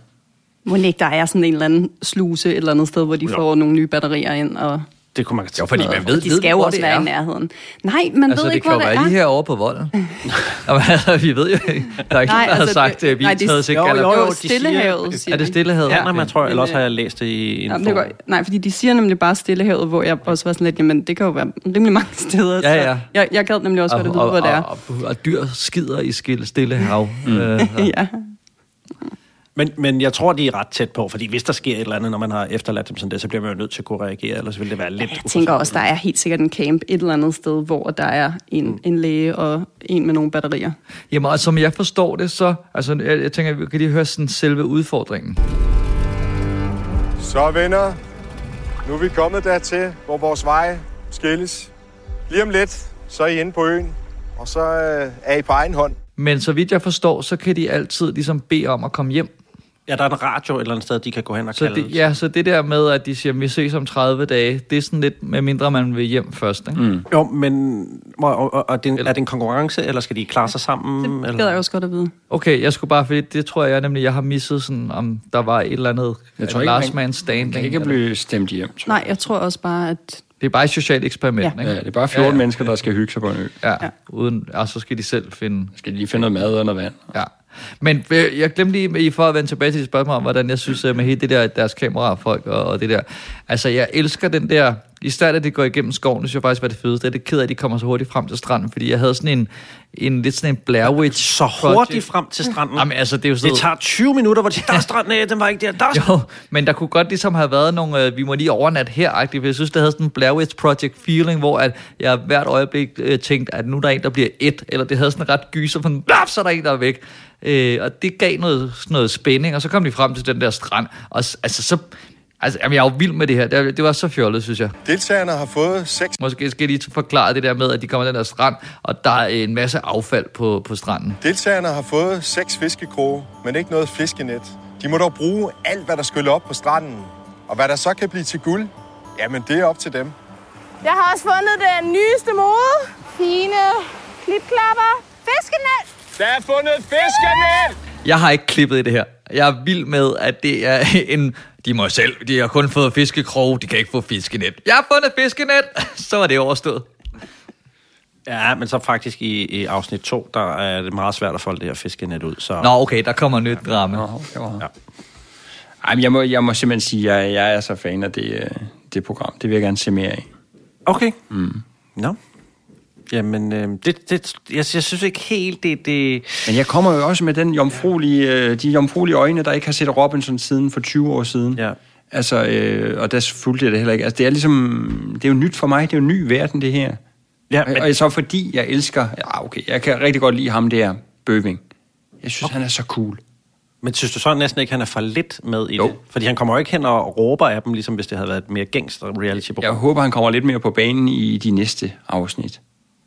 Må ikke, der er sådan en eller anden sluse et eller andet sted, hvor de Jo. får nogle nye batterier ind. Og... Det kunne man Jo, fordi man ved, De ved skal jo hvor også det være er. i nærheden. Nej, man altså, ved det ikke, kan hvor jo det være er. lige herovre på volden. Jamen, altså, vi ved jo ikke. Der er ikke Nej, nogen, der har altså, sagt, det- at vi nej, de- taget sig jo, jo, jo, de Stillehavet, siger- siger Er det de. Stillehavet? Ja, nej, man tror, eller også har øh, jeg læst det i en Jamen, det går, nej, fordi de siger nemlig bare Stillehavet, hvor jeg også var sådan lidt, jamen det kan jo være rimelig mange steder. Ja, så ja. Jeg, jeg gad nemlig også godt at vide, hvor det er. Og, og, og dyr skider i skille, stille hav. Mm. Øh, ja. Men, men jeg tror, de er ret tæt på, fordi hvis der sker et eller andet, når man har efterladt dem sådan det, så bliver man jo nødt til at kunne reagere, ellers vil det være lidt... Jeg tænker også, der er helt sikkert en camp et eller andet sted, hvor der er en, Mm. en læge og en med nogle batterier. Jamen, og som jeg forstår det, så... Altså, jeg, jeg tænker, vi kan lige høre sådan selve udfordringen. Så venner, nu er vi kommet dertil, hvor vores veje skilles. Lige om lidt, så er I inde på øen, og så øh, er I på egen hånd. Men så vidt jeg forstår, så kan de altid ligesom bede om at komme hjem. Ja, der er en radio et eller andet sted, de kan gå hen og Så kalde. det, ja, så det der med, at de siger, at vi ses om 30 dage, det er sådan lidt, med mindre man vil hjem først, ikke? Mm. Jo, men og, og, og, er, det en, er det en konkurrence, eller skal de klare sig sammen? Det eller? gad jeg også godt at vide. Okay, jeg skulle bare, fordi det tror jeg nemlig, jeg har misset sådan, om der var et eller andet Jeg tror ikke, last man- man standing. kan ikke eller- blive stemt hjem. tror Nej, jeg tror også bare, at... Det er bare et socialt eksperiment, Ja. ikke? Ja, det er bare 14 mennesker, der skal hygge sig på en ø. Ja, uden, og så skal de selv finde... Skal de lige finde noget mad under vand? Ja. Men øh, jeg glemte lige, for at vende tilbage til dit spørgsmål om, hvordan jeg synes øh, med hele det der, deres kamerafolk og, og det der. Altså, jeg elsker den der... I stedet at det går igennem skoven, det synes jeg faktisk var det fedeste. Jeg er det ked af, at de kommer så hurtigt frem til stranden, fordi jeg havde sådan en, en lidt sådan en Blair Witch Så hurtigt frem til stranden. Jamen, altså, det er jo sådan det tager 20 minutter, hvor de, der er stranden af, den var ikke der. der er Jo, men der kunne godt ligesom have været nogle, øh, vi må lige overnatte her -agtigt, jeg synes, det havde sådan en Blair Witch Project feeling, hvor at jeg hvert øjeblik øh, tænkte, at nu er der en, der bliver et, eller det havde sådan en ret gyser, for blaf, så er der en, der er væk. Øh, og det gav noget, sådan noget spænding, og så kom de frem til den der strand, og altså så, altså, jamen, jeg er jo vild med det her, det, det var så fjollet, synes jeg. Deltagerne har fået seks... Måske skal jeg lige forklare det der med, at de kommer til den der strand, og der er en masse affald på, på stranden. Deltagerne har fået seks fiskekroge, men ikke noget fiskenet. De må dog bruge alt, hvad der skyller op på stranden. Og hvad der så kan blive til guld, jamen det er op til dem. Jeg har også fundet den nyeste mode. Fine klipklapper. Fiskenet. Der er fundet fiskenet! Jeg har ikke klippet i det her. Jeg er vild med, at det er en... De må selv, de har kun fået fiskekrog, de kan ikke få fiskenet. Jeg har fundet fiskenet! Så var det overstået. Ja, men så faktisk i, i afsnit 2, der er det meget svært at folde det her fiskenet ud. Så... Nå, okay, der kommer nyt drama. Ja. Ej, men jeg må, jeg må simpelthen sige, at jeg, jeg er så fan af det, øh, det program. Det vil jeg gerne se mere af. Okay. Mm. Nå. Jamen, øh, det, det, jeg, jeg synes ikke helt, det... det... Men jeg kommer jo også med den jomfruelige, øh, de jomfruelige øjne, der ikke har set Robinson siden for 20 år siden. Ja. Altså, øh, og der fulgte jeg det heller ikke. Altså, det er ligesom, det er jo nyt for mig, det er jo en ny verden, det her. Ja, men... Og så fordi jeg elsker, ja okay, jeg kan rigtig godt lide ham der, Bøving. Jeg synes, okay. han er så cool. Men synes du så næsten ikke, han er for lidt med i jo. det? Fordi han kommer jo ikke hen og råber af dem, ligesom hvis det havde været et mere gængst reality-program. Jeg håber, han kommer lidt mere på banen i de næste afsnit.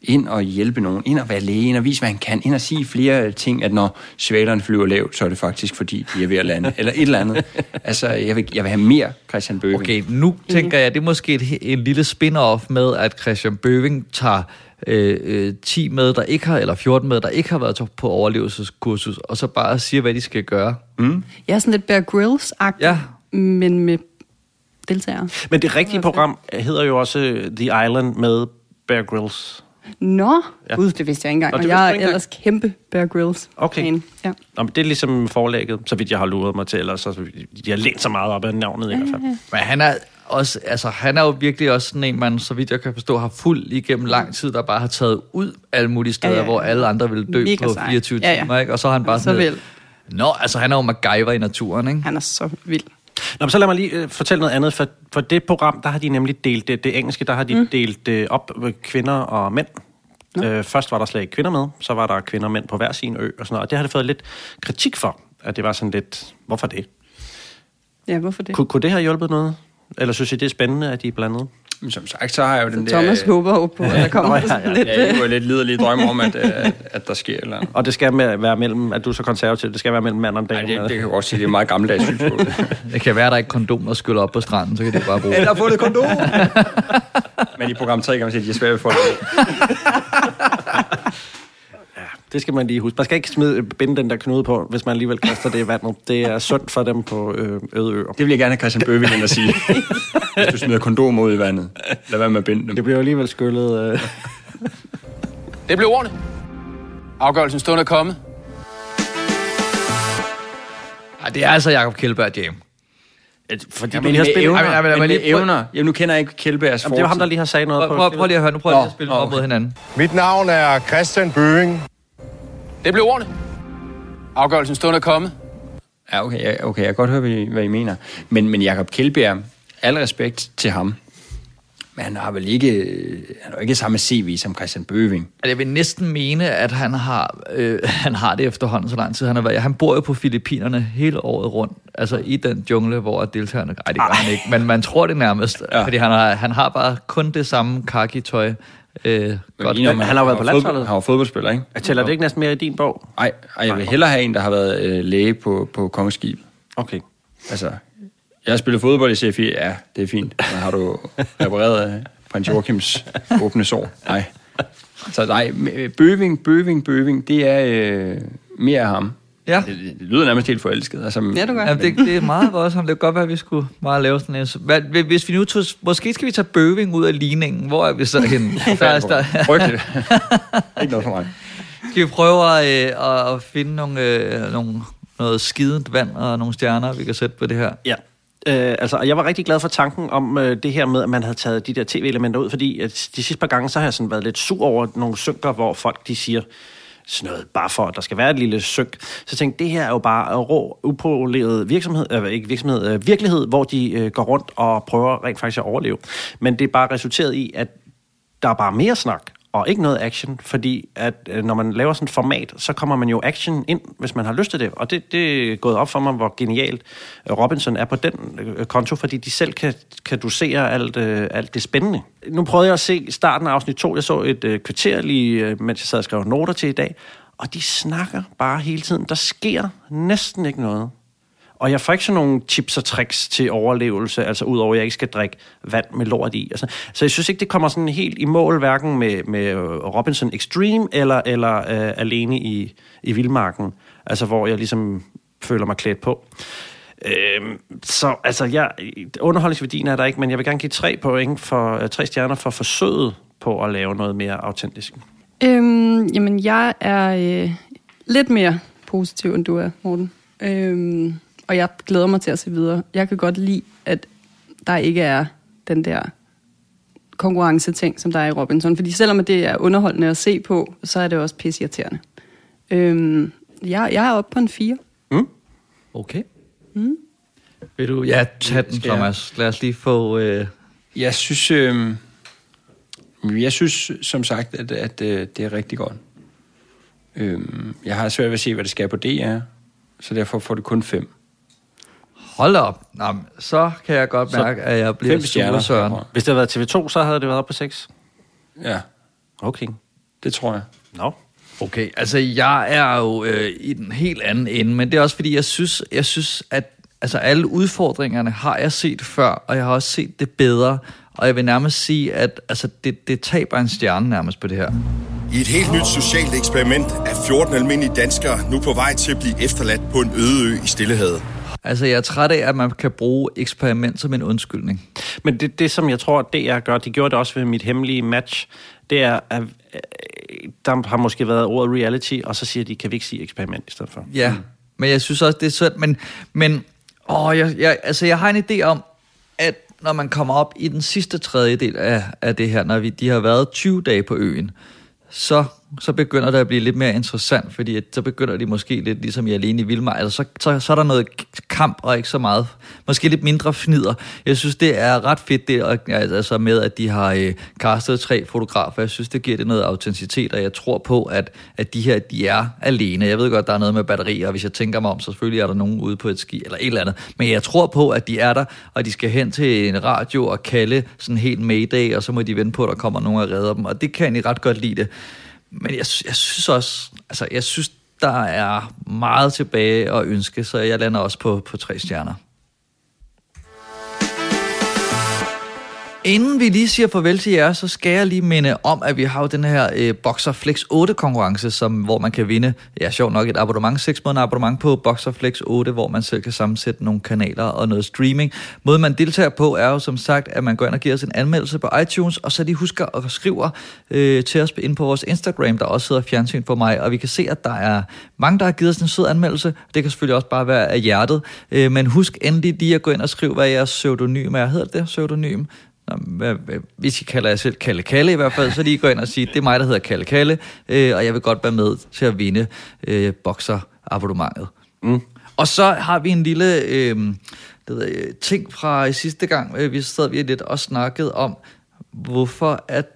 Ind og hjælpe nogen, ind og være læge, ind og vise, hvad han kan, ind og sige flere ting, at når svalerne flyver lavt, så er det faktisk, fordi de er ved at lande, eller et eller andet. Altså, jeg vil, jeg vil have mere Christian Bøving. Okay, nu tænker jeg, det er måske et, en lille spin-off med, at Christian Bøving tager øh, øh, 10 med, der ikke har, eller 14 med, der ikke har været på overlevelseskursus, og så bare siger, hvad de skal gøre. Mm. Jeg er sådan lidt Bear Grylls-agtig, ja. men med deltagere. Men det rigtige program hedder jo også The Island med Bear Grylls. Nå, Ja. ja. gud, det vidste jeg ikke engang. Nå, Og jeg er ellers kæmpe Bear Grylls. Okay. fan. Ja. Nå, men det er ligesom forlægget, så vidt jeg har luret mig til, ellers så de har lænt så meget op af navnet i hvert fald. Men han er også, altså han er jo virkelig også sådan en, man, så vidt jeg kan forstå, har fuld igennem lang tid, der bare har taget ud alle mulige steder, Ja, ja, ja, ja. ja. hvor alle andre ville dø Mega på sej. 24 Ja, ja. timer, ikke? Og så har han bare Så sådan vel. Nå, altså han er jo MacGyver i naturen, ikke? Han er så vild. Nå, men så lad mig lige øh, fortælle noget andet. For, for det program, der har de nemlig delt det, det engelske, der har de mm. delt det op med kvinder og mænd. Øh, først var der slet ikke kvinder med, så var der kvinder og mænd på hver sin ø og sådan noget. Og det har det fået lidt kritik for, at det var sådan lidt, hvorfor det? Ja, hvorfor det? Kunne, kunne det have hjulpet noget? Eller synes I, det er spændende, at de er blandet? Men som sagt, så har jeg jo den der... Thomas håber jo på, at der kommer Nå, ja, sådan ja. lidt... Ja, jeg har lidt liderlige drømme om, at, at, at der sker eller andet. Og det skal være mellem, at du er så konservativ, det skal være mellem mand og dame. Nej, det, det kan jeg godt sige, det er meget gammeldags synspunkt. Det kan være, at der ikke kondom, der skyller op på stranden, så kan de bare bruge Eller fundet kondom! Men i program 3 kan man sige, at de er svære ved folk. Det skal man lige huske. Man skal ikke smide, binde den der knude på, hvis man alligevel kaster det i vandet. Det er sundt for dem på øh, øde øer. Det vil jeg gerne have Christian Bøving ind at sige. Hvis du smider kondomer ud i vandet. Lad være med at binde dem. Det bliver jo alligevel skyllet... Øh. Det blev ordene. Afgørelsen stund er kommet. Ej, det er altså Jacob Kjellberg Jam. Fordi men med evner, Ej, men, men med evner. Ja, nu kender jeg ikke Kjellbergs Jamen, det var ham, der lige har sagt noget Prøv, på. prøv, prøv lige at høre, nu prøver jeg lige at spille op mod hinanden. Mit navn er Christian Bøving. Det blev ordene. Afgørelsen stund er kommet. Ja, okay, okay, jeg kan godt høre, hvad I, mener. Men, men Jacob Kjellberg, al respekt til ham, men han har vel ikke, han har ikke samme CV som Christian Bøving. Altså, Jeg vil næsten mene, at han har, øh, han har det efterhånden så lang tid. Han, har været, han bor jo på Filippinerne hele året rundt. Altså i den jungle, hvor deltagerne... Nej, det gør han ikke. Men man tror det nærmest. Ja. Fordi han har, han har bare kun det samme kaki-tøj. Øh, godt. ligner, man- han har jo været på landsholdet. Han var fodboldspiller, ikke? Jeg tæller det ikke næsten mere i din bog? Nej, ej, jeg vil hellere have en, der har været øh, læge på, på Kongeskib. Okay. Altså, jeg har spillet fodbold i CFI. Ja, det er fint. Men har du repareret øh, prins Joachims åbne sår? Nej. Så nej, Bøving, Bøving, Bøving, det er øh, mere af ham. Ja. Det, det lyder nærmest helt forelsket. Altså, Ja, du gør. Jamen, det, det er meget voldsomt. Det kan godt være, at vi skulle bare lave sådan en... Hvad, hvis vi nu tog... Måske skal vi tage bøving ud af ligningen. Hvor er vi så henne? Der, er- der, Frygteligt. ikke noget for mig. skal vi prøve at, øh, at finde nogle, øh, nogle, noget skident vand og nogle stjerner, vi kan sætte på det her? Ja. Øh, altså, jeg var rigtig glad for tanken om øh, det her med, at man havde taget de der tv-elementer ud, fordi at de sidste par gange, så har jeg sådan været lidt sur over nogle synker, hvor folk de siger sådan noget, bare for at der skal være et lille synk. Så jeg tænkte, det her er jo bare rå, upoleret virksomhed, øh, ikke virksomhed, øh, virkelighed, hvor de øh, går rundt og prøver rent faktisk at overleve. Men det er bare resulteret i, at der er bare mere snak, og ikke noget action, fordi at øh, når man laver sådan et format, så kommer man jo action ind, hvis man har lyst til det. Og det, det er gået op for mig, hvor genialt øh, Robinson er på den øh, konto, fordi de selv kan, kan dosere alt, øh, alt det spændende. Nu prøvede jeg at se starten af afsnit 2. Jeg så et øh, kvarter lige, øh, mens jeg sad og skrev noter til i dag, og de snakker bare hele tiden. Der sker næsten ikke noget. Og jeg får ikke sådan nogle tips og tricks til overlevelse, altså udover at jeg ikke skal drikke vand med lort i. Altså, så jeg synes ikke, det kommer sådan helt i mål, hverken med, med Robinson Extreme eller, eller øh, alene i, i Vildmarken. Altså hvor jeg ligesom føler mig klædt på. Øhm, så altså, jeg, underholdningsværdien er der ikke, men jeg vil gerne give tre point for øh, tre stjerner for forsøget på at lave noget mere autentisk. Øhm, jamen, jeg er øh, lidt mere positiv, end du er, Morten. Øhm, og jeg glæder mig til at se videre. Jeg kan godt lide, at der ikke er den der konkurrenceting, som der er i Robinson. Fordi selvom at det er underholdende at se på, så er det også pisseirriterende. Øhm, jeg, jeg er oppe på en 4. Okay. Mm. Vil du ja, tage den? Thomas? Lad os lige få... Øh... Jeg synes, øh, jeg synes som sagt, at, at øh, det er rigtig godt. Øh, jeg har svært ved at se, hvad det skal på DR, så derfor får det kun fem. Hold op. Nå, men så kan jeg godt Så mærke, at jeg bliver sur, Søren. Hvis det havde været TV2, så havde det været op på 6. Ja, Okay. det tror jeg. Nå. No. Okay, altså jeg er jo øh, i den helt anden ende, men det er også fordi, jeg synes, jeg synes at altså, alle udfordringerne har jeg set før, og jeg har også set det bedre, og jeg vil nærmest sige, at altså, det, det taber en stjerne nærmest på det her. I et helt nyt socialt eksperiment er 14 almindelige danskere nu på vej til at blive efterladt på en øde ø i Stillehavet. Altså, jeg er træt af, at man kan bruge eksperiment som en undskyldning. Men det, det, som jeg tror, at DR gør, de gjorde det også ved mit hemmelige match, det er, at øh, der har måske været ordet reality, og så siger de, kan vi ikke sige eksperiment i stedet for? Ja, men jeg synes også, det er sødt, men, men åh, jeg, jeg, altså, jeg har en idé om, at når man kommer op i den sidste tredjedel af, af det her, når vi, de har været 20 dage på øen, så, så begynder det at blive lidt mere interessant, fordi at, så begynder de måske lidt ligesom i Alene i Vildmar, altså så, så, så er der noget kamp og ikke så meget, måske lidt mindre fnider. Jeg synes, det er ret fedt det, altså med, at de har øh, castet tre fotografer. Jeg synes, det giver det noget autenticitet, og jeg tror på, at, at de her, de er alene. Jeg ved godt, der er noget med batterier, og hvis jeg tænker mig om, så selvfølgelig er der nogen ude på et ski, eller et eller andet. Men jeg tror på, at de er der, og de skal hen til en radio og kalde sådan helt mayday, og så må de vente på, at der kommer nogen og redder dem. Og det kan jeg egentlig ret godt lide det. Men jeg, jeg synes også, altså jeg synes, der er meget tilbage at ønske, så jeg lander også på, på tre stjerner. Inden vi lige siger farvel til jer, så skal jeg lige minde om, at vi har jo den her øh, Boxer Flex 8 konkurrence, som, hvor man kan vinde, ja sjovt nok, et abonnement, 6 måneder abonnement på Boxer Flex 8, hvor man selv kan sammensætte nogle kanaler og noget streaming. Måden man deltager på er jo som sagt, at man går ind og giver os en anmeldelse på iTunes, og så lige husker at skriver øh, til os ind på vores Instagram, der også hedder Fjernsyn for mig, og vi kan se, at der er mange, der har givet os en sød anmeldelse. Det kan selvfølgelig også bare være af hjertet, øh, men husk endelig lige at gå ind og skrive, hvad jeres pseudonym er. Hedder det pseudonym? Hvad, hvis I kalder jer selv Kalle Kalle i hvert fald, så lige gå ind og sige, det er mig, der hedder Kalle Kalle, øh, og jeg vil godt være med til at vinde øh, boxer-abonnementet. Mm. Og så har vi en lille øh, det ved, jeg, ting fra sidste gang, øh, vi sad vi lidt og snakket om, hvorfor at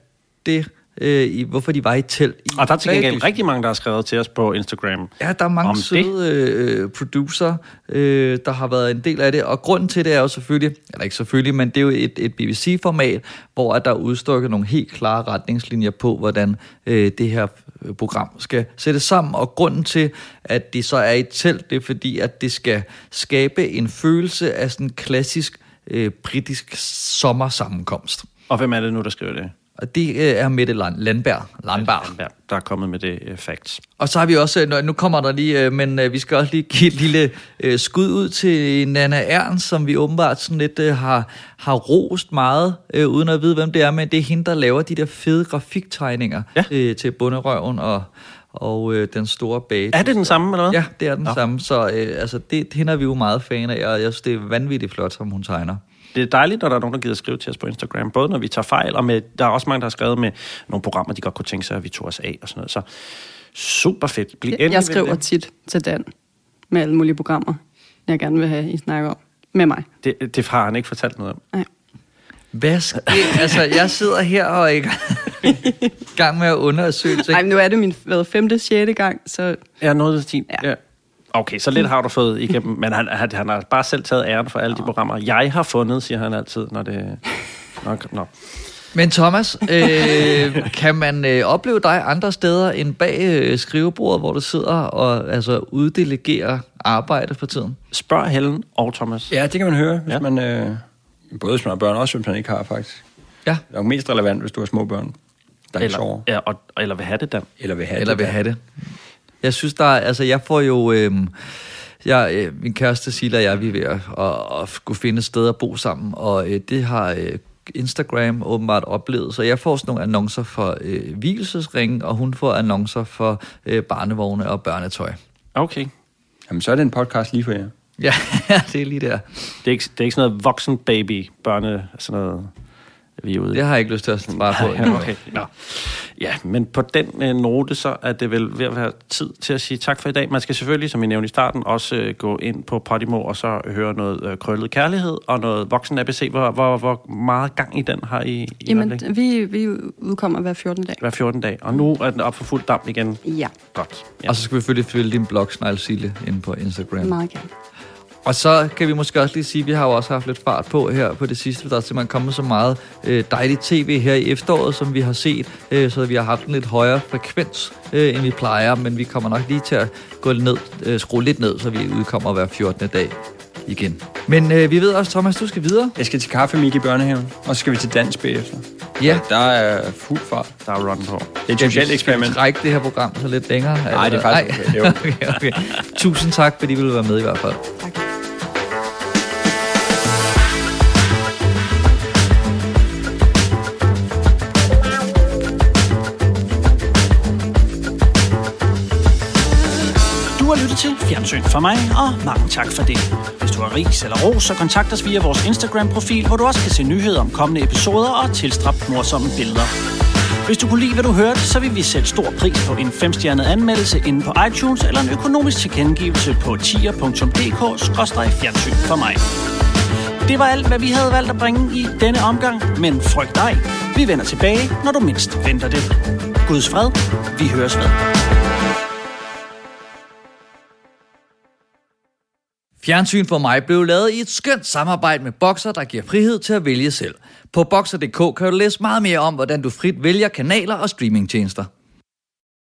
det øh, i, hvorfor de var i telt. I Og der er til gengæld rigtig mange, der har skrevet til os på Instagram. Ja, der er mange om søde øh, producer, øh, der har været en del af det, og grunden til det er jo selvfølgelig, eller ikke selvfølgelig, men det er jo et, et BBC-format, hvor at der er udstukket nogle helt klare retningslinjer på, hvordan øh, det her øh, program skal sættes sammen, og grunden til, at de så er i telt, det er fordi, at det skal skabe en følelse af sådan en klassisk øh, britisk sommersammenkomst. Og hvem er det nu, der skriver det? Og det øh, er Mette Land- Landberg. Landberg. Landberg, der er kommet med det uh, facts. Og så har vi også, øh, nu kommer der lige, øh, men øh, vi skal også lige give et lille øh, skud ud til Nana Ernst, som vi åbenbart sådan lidt øh, har, har rost meget, øh, uden at vide, hvem det er, men det er hende, der laver de der fede grafiktegninger ja. øh, til bunderøven og, og øh, den store bage. Er det den samme, eller hvad? Ja, det er den Nå. samme, så øh, altså, det, hende er vi jo meget fan af, og jeg synes, det er vanvittigt flot, som hun tegner. Det er dejligt, når der er nogen, der gider skrive til os på Instagram. Både når vi tager fejl, og med, der er også mange, der har skrevet med nogle programmer, de godt kunne tænke sig, at vi tog os af og sådan noget. Så super fedt. Bliv Jeg, endelig jeg skriver det. tit til Dan med alle mulige programmer, jeg gerne vil have, I snakker om. Med mig. det. Det har han ikke fortalt noget om. Nej. Hvad sker? altså, jeg sidder her og er i gang- med at undersøge ting. Nej, men nu er det min hvad, femte, sjette gang, så Ja, noget af. Ja. ja. Okay, så lidt har du fået igennem, men han, han, han har bare selv taget æren for alle de programmer. Jeg har fundet, siger han altid, når det... Nok, nå. Men Thomas, øh, kan man øh, opleve dig andre steder end bag øh, skrivebordet, hvor du sidder og altså, uddelegerer arbejde for tiden? Spørg Helen og Thomas. Ja, det kan man høre, hvis ja. man... Øh, både hvis man har børn, og også hvis man ikke har, faktisk. Ja. Det er jo mest relevant, hvis du har små børn, der ikke sover. Eller, ja, og, eller vil have det, Dan. Eller vil have Eller det. vil have det. Jeg synes, der er, altså jeg får jo, øh, jeg, øh, min kæreste Silla og jeg, vi er ved at, at, at skulle finde et sted at bo sammen, og øh, det har øh, Instagram åbenbart oplevet, så jeg får sådan nogle annoncer for øh, hvilesesring, og hun får annoncer for øh, barnevogne og børnetøj. Okay. Jamen, så er det en podcast lige for jer. Ja, det er lige der. Det er ikke, det er ikke sådan noget voksen baby børne, sådan noget, vi er ude i. Det har jeg ikke lyst til at svare på. Nej, okay. Nå. Ja, men på den øh, note, så er det vel ved at være tid til at sige tak for i dag. Man skal selvfølgelig, som vi nævnte i starten, også øh, gå ind på Podimo og så høre noget øh, krøllet kærlighed og noget voksen ABC. Hvor, hvor, hvor meget gang i den har I? i Jamen, vi, vi udkommer hver 14. dag. Hver 14 dag. Og nu er den op for fuld damp igen. Ja, Godt. Ja. Og så skal vi selvfølgelig følge din blog, Snegl Sille, inde på Instagram. meget gerne. Og så kan vi måske også lige sige, at vi har jo også haft lidt fart på her på det sidste. Der er simpelthen kommet så meget øh, dejligt tv her i efteråret, som vi har set. Øh, så vi har haft en lidt højere frekvens, øh, end vi plejer. Men vi kommer nok lige til at gå ned, øh, skrue lidt ned, så vi udkommer hver 14. dag igen. Men øh, vi ved også, Thomas, du skal videre. Jeg skal til kaffe i børnehaven, og så skal vi til dans bagefter. Ja. Der er fuld fart. Der er run på. Det er et socialt eksperiment. Trække det her program så lidt længere. Nej, det er faktisk er okay. okay. Tusind tak, fordi I ville være med i hvert fald. Du Fjernsyn for mig, og mange tak for det. Hvis du har ris eller ros, så kontakt os via vores Instagram-profil, hvor du også kan se nyheder om kommende episoder og tilstrap morsomme billeder. Hvis du kunne lide, hvad du hørte, så vil vi sætte stor pris på en femstjernet anmeldelse inde på iTunes eller en økonomisk tilkendegivelse på tier.dk-fjernsyn for mig. Det var alt, hvad vi havde valgt at bringe i denne omgang, men frygt dig. Vi vender tilbage, når du mindst venter det. Guds fred. Vi høres ved. Fjernsyn for mig blev lavet i et skønt samarbejde med Boxer, der giver frihed til at vælge selv. På Boxer.dk kan du læse meget mere om, hvordan du frit vælger kanaler og streamingtjenester.